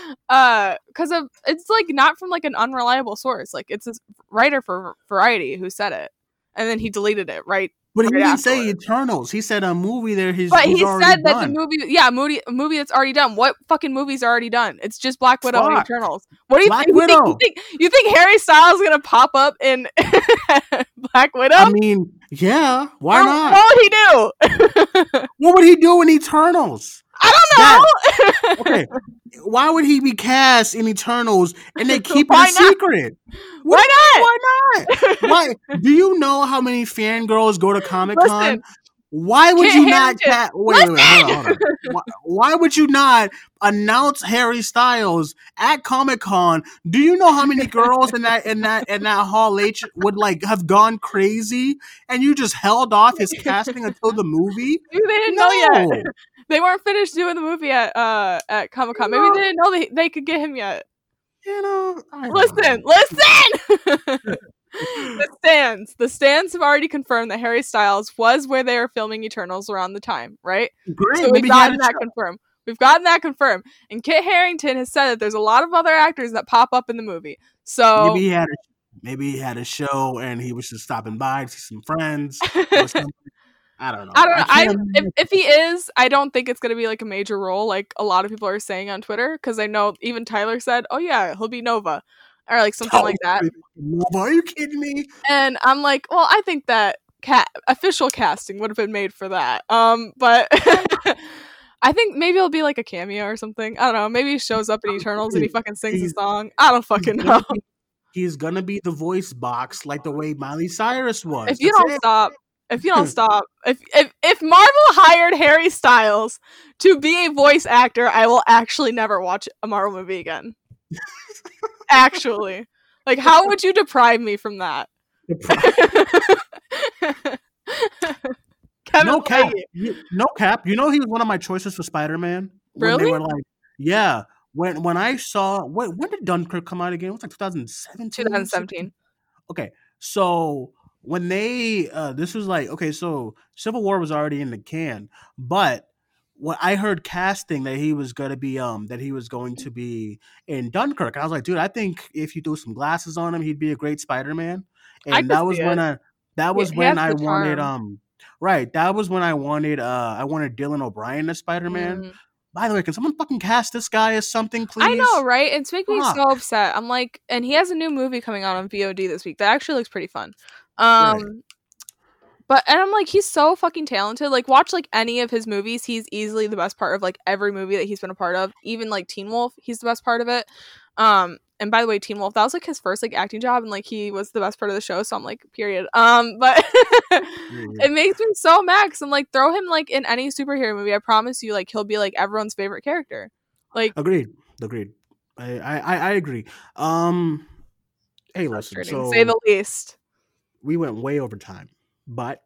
Speaker 2: [laughs] uh, because of it's like not from like an unreliable source. Like it's a writer for Variety who said it, and then he deleted it. Right.
Speaker 1: But he
Speaker 2: right
Speaker 1: didn't say. Eternals. He said a movie there. He's
Speaker 2: But he said that
Speaker 1: done.
Speaker 2: the movie, yeah, a movie, a movie that's already done. What fucking movie's already done? It's just Black Widow and Eternals. What do you
Speaker 1: Black
Speaker 2: think? You think,
Speaker 1: Widow.
Speaker 2: you think? You think Harry Styles is gonna pop up in [laughs] Black Widow?
Speaker 1: I mean, yeah. Why not?
Speaker 2: What would he do? [laughs]
Speaker 1: What would he do in Eternals?
Speaker 2: I don't know. [laughs]
Speaker 1: Okay. Why would he be cast in Eternals and they [laughs] keep it a secret?
Speaker 2: Why not?
Speaker 1: Why not? [laughs] Why? Do you know how many fangirls go to Comic Con? Why would you not cast? Wait, wait, wait, hold on, hold on. Why, why would you not announce Harry Styles at Comic Con? Do you know how many girls in that in that in that Hall H would like have gone crazy, and you just held off his casting until the movie?
Speaker 2: They didn't know yet. They weren't finished doing the movie at uh at Comic Con. Maybe they didn't know they, they could get him yet.
Speaker 1: You know,
Speaker 2: Listen,
Speaker 1: know.
Speaker 2: listen. [laughs] the stands, the stands have already confirmed that Harry Styles was where they were filming Eternals around the time, right?
Speaker 1: Great,
Speaker 2: So we've gotten that confirmed. We've gotten that confirmed. And Kit Harington has said that there's a lot of other actors that pop up in the movie. So
Speaker 1: Maybe he had a maybe he had a show and he was just stopping by to see some friends. [laughs] I don't know.
Speaker 2: I don't know. I,
Speaker 1: can't
Speaker 2: if, if he is, I don't think it's going to be like a major role, like a lot of people are saying on Twitter. Because I know even Tyler said, "Oh yeah, he'll be Nova," or like something like that.
Speaker 1: Nova, Are you kidding me?
Speaker 2: And I'm like, well, I think that cat official casting would have been made for that. Um, but [laughs] I think maybe it'll be like a cameo or something. I don't know. Maybe he shows up in Eternals and he fucking sings a song. I don't fucking know.
Speaker 1: He's gonna be the voice box like the way Miley Cyrus was.
Speaker 2: If you
Speaker 1: That's
Speaker 2: don't
Speaker 1: it.
Speaker 2: stop, if you don't [laughs] stop, if if if Marvel hired Harry Styles to be a voice actor, I will actually never watch a Marvel movie again. [laughs] actually, like, how would you deprive me from that? [laughs]
Speaker 1: No cap, You- no cap. You know he was one of my choices for Spider Man. When
Speaker 2: Really?
Speaker 1: they were like, yeah. When when I saw when when did Dunkirk come out again? It was like 2017.
Speaker 2: 2017.
Speaker 1: Okay, so when they uh this was like okay, so Civil War was already in the can, but when I heard casting that he was gonna be um that he was going to be in Dunkirk, I was like, dude, I think if you threw some glasses on him, he'd be a great Spider Man. And that was when
Speaker 2: it.
Speaker 1: I that was
Speaker 2: he
Speaker 1: when I wanted
Speaker 2: charm.
Speaker 1: um right that was when I wanted uh I wanted Dylan O'Brien as Spider Man.
Speaker 2: Mm.
Speaker 1: By the way, can someone fucking cast this guy as something, please?
Speaker 2: I know, right? It's making me
Speaker 1: Fuck.
Speaker 2: so upset. I'm like, and he has a new movie coming out on VOD this week that actually looks pretty fun. Um, but and I'm like, he's so fucking talented. Like, watch like any of his movies. He's easily the best part of like every movie that he's been a part of. Even like Teen Wolf, he's the best part of it. Um, and by the way, Teen Wolf, that was like his first like acting job, and like he was the best part of the show. So I'm like, period. Um, but [laughs] it makes me so mad. Cause I'm like, throw him like in any superhero movie. I promise you, like he'll be like everyone's favorite character. Like,
Speaker 1: Agreed. Agreed. I, I, I I agree. Um hey listen, so
Speaker 2: say the least.
Speaker 1: We went way over time. But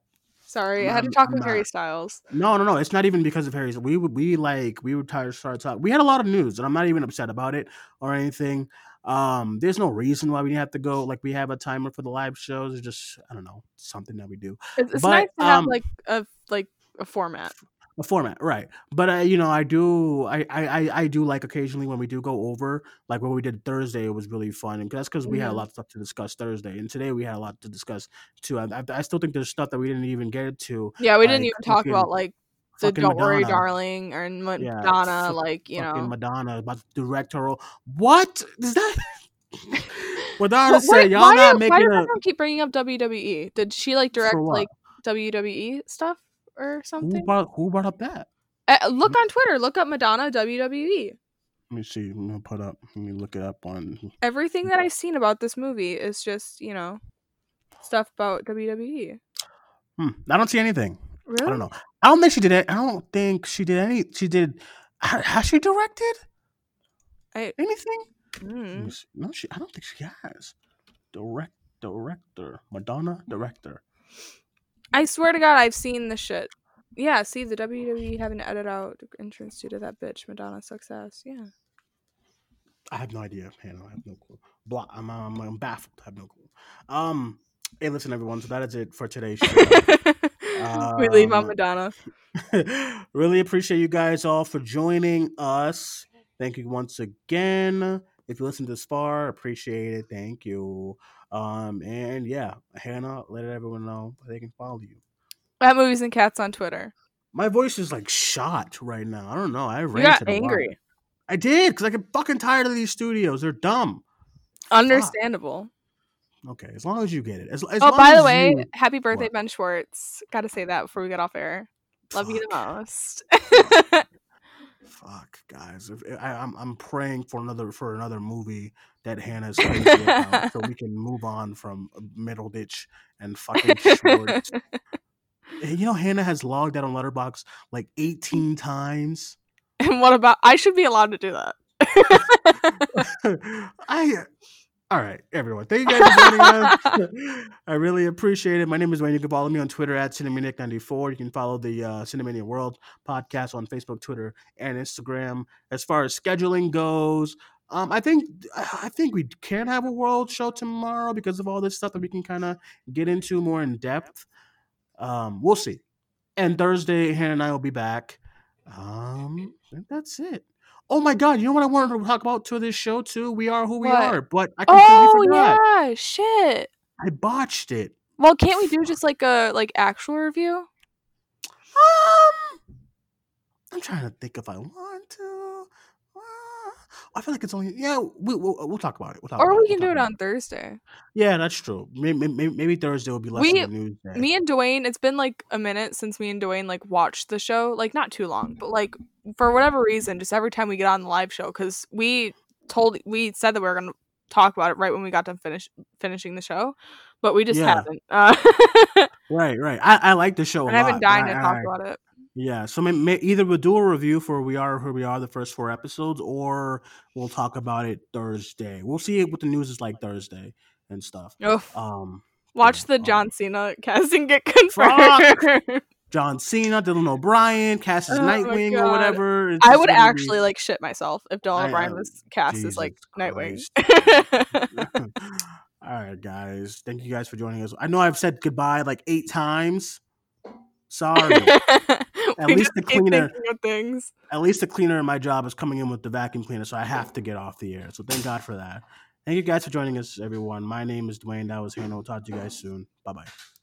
Speaker 2: Sorry, I had to talk with Harry. Styles.
Speaker 1: no, no, no. It's not even because of Harry's. We would we like we would try to start talking. We had a lot of news, and I'm not even upset about it or anything. Um, there's no reason why we have to go. Like we have a timer for the live shows. It's just I don't know something that we do.
Speaker 2: It's, it's
Speaker 1: But,
Speaker 2: nice to have
Speaker 1: um,
Speaker 2: like a like a format.
Speaker 1: A format, right? But uh, you know, I do, I, I, I- do like occasionally when we do go over, like what we did Thursday. It was really fun, and that's because we had a
Speaker 2: Mhm.
Speaker 1: lot of stuff to discuss Thursday, and today we had a lot to discuss too. I, I, I still think there's stuff that we didn't even get to.
Speaker 2: Yeah, we didn't even talk about like the "Don't Worry, Darling" or Ma-
Speaker 1: Yeah,
Speaker 2: Madonna, like you know.
Speaker 1: Madonna about to direct What is that? [laughs] Madonna said,
Speaker 2: wait,
Speaker 1: "Y'all
Speaker 2: why,
Speaker 1: not
Speaker 2: do, why
Speaker 1: making
Speaker 2: does
Speaker 1: a
Speaker 2: everyone keep bringing up WWE? Did she like direct like WWE stuff or
Speaker 1: who
Speaker 2: something?
Speaker 1: brought who brought up that."
Speaker 2: Uh, look on Twitter. Look up Madonna WWE.
Speaker 1: Let me see. I'm gonna put up. Let me look it up on.
Speaker 2: Everything that I've seen about this movie is just you know stuff about. WWE.
Speaker 1: Hmm, I don't see anything.
Speaker 2: Really?
Speaker 1: I don't know. I don't think she did it. I don't think she did any. She did. ha- Has she directed
Speaker 2: I
Speaker 1: anything?
Speaker 2: Mm.
Speaker 1: No, she. I don't think she has. Direct director Madonna director.
Speaker 2: I swear to God, I've seen this shit. Yeah, see the WWE having to edit out entrance due to that bitch Madonna success. Yeah.
Speaker 1: I have no idea, Hannah. I have no clue. Blah. I'm, I'm, I'm baffled. I have no clue. Um. Hey, listen, everyone. So that is it for today's show. [laughs]
Speaker 2: we leave on
Speaker 1: Um,
Speaker 2: Madonna. [laughs]
Speaker 1: really appreciate you guys all for joining us. Thank you once again. If you listened this far, appreciate it. Thank you. Um, and yeah, Hannah, let everyone know they can follow you.
Speaker 2: At Movies and Cats on Twitter.
Speaker 1: My voice is like shot right now. I don't know. I ranted
Speaker 2: got angry.
Speaker 1: I did because I get fucking tired of these studios. They're dumb.
Speaker 2: Understandable.
Speaker 1: Okay, as long as you get it. As, as
Speaker 2: Oh, by the way,
Speaker 1: you-
Speaker 2: happy birthday,
Speaker 1: What?
Speaker 2: Ben Schwartz. Gotta say that before we get off air. Love you the most. [laughs]
Speaker 1: Fuck, guys! If, eh, I, I'm I'm praying for another for another movie that Hannah's crazy about, so we can move on from Middleditch and fucking Schwartz. Hey, [laughs] eh, you know, Hannah has logged out on Letterboxd like 18 times.
Speaker 2: and what about I should be allowed to do that. [laughs] [laughs]
Speaker 1: I. All right, everyone. Thank you guys for joining us. [laughs] I really appreciate it. My name is Duane. You can follow me on Twitter at Cinemaniac94. You can follow the uh, Cinemania World podcast on Facebook, Twitter, and Instagram. As far as scheduling goes, um, I think I think we can have a world show tomorrow because of all this stuff that we can kind of get into more in depth. Um, we'll see. And Thursday, Hannah and I will be back. Um, I think that's it. Oh my god, you know what I wanted to talk about to this show too? We are who we
Speaker 2: What?
Speaker 1: are, but I completely
Speaker 2: Oh
Speaker 1: forgot.
Speaker 2: yeah, shit.
Speaker 1: I botched it.
Speaker 2: Well, can't we do just like a like actual review?
Speaker 1: Um, I'm trying to think if I want to. Uh, I feel like it's only yeah. We, we'll we'll talk about it. We'll talk
Speaker 2: Or we
Speaker 1: We'll
Speaker 2: can do it on Thursday.
Speaker 1: Yeah, that's true. Maybe, maybe, maybe Thursday will be less
Speaker 2: We-
Speaker 1: news day.
Speaker 2: Me and Duane, it's been like a minute since me and Duane like watched the show. Like not too long, but like for whatever reason, just every time we get on the live show, because we told we said that we were gonna talk about it right when we got done finish finishing the show, but we just
Speaker 1: Yeah.
Speaker 2: haven't. Uh, [laughs]
Speaker 1: right, right. I, I like the show.
Speaker 2: and I've been dying to
Speaker 1: I-
Speaker 2: talk
Speaker 1: I-
Speaker 2: about it.
Speaker 1: Yeah, so may, may, either we'll do a review for We Are Who We Are, the first four episodes, or we'll talk about it Thursday. We'll see what the news is like Thursday and stuff.
Speaker 2: Oof.
Speaker 1: Um,
Speaker 2: Watch
Speaker 1: yeah,
Speaker 2: the
Speaker 1: um,
Speaker 2: John Cena casting get [laughs] confirmed.
Speaker 1: John Cena, Dylan O'Brien, cast as
Speaker 2: Oh
Speaker 1: Nightwing or whatever. It's
Speaker 2: I would
Speaker 1: gonna be-
Speaker 2: actually like shit myself if Dylan O'Brien was cast as like
Speaker 1: Jesus
Speaker 2: Nightwing. [laughs] [laughs]
Speaker 1: All right, guys. Thank you guys for joining us. I know I've said goodbye like eight times. Sorry. [laughs]
Speaker 2: at
Speaker 1: least the cleaner-
Speaker 2: things.
Speaker 1: At least the cleaner in my job is coming in with the vacuum cleaner, so I have to get off the air. So thank God for that. Thank you guys for joining us, everyone. My name is Duane. That was Hannah. We'll talk to you guys soon. Bye bye.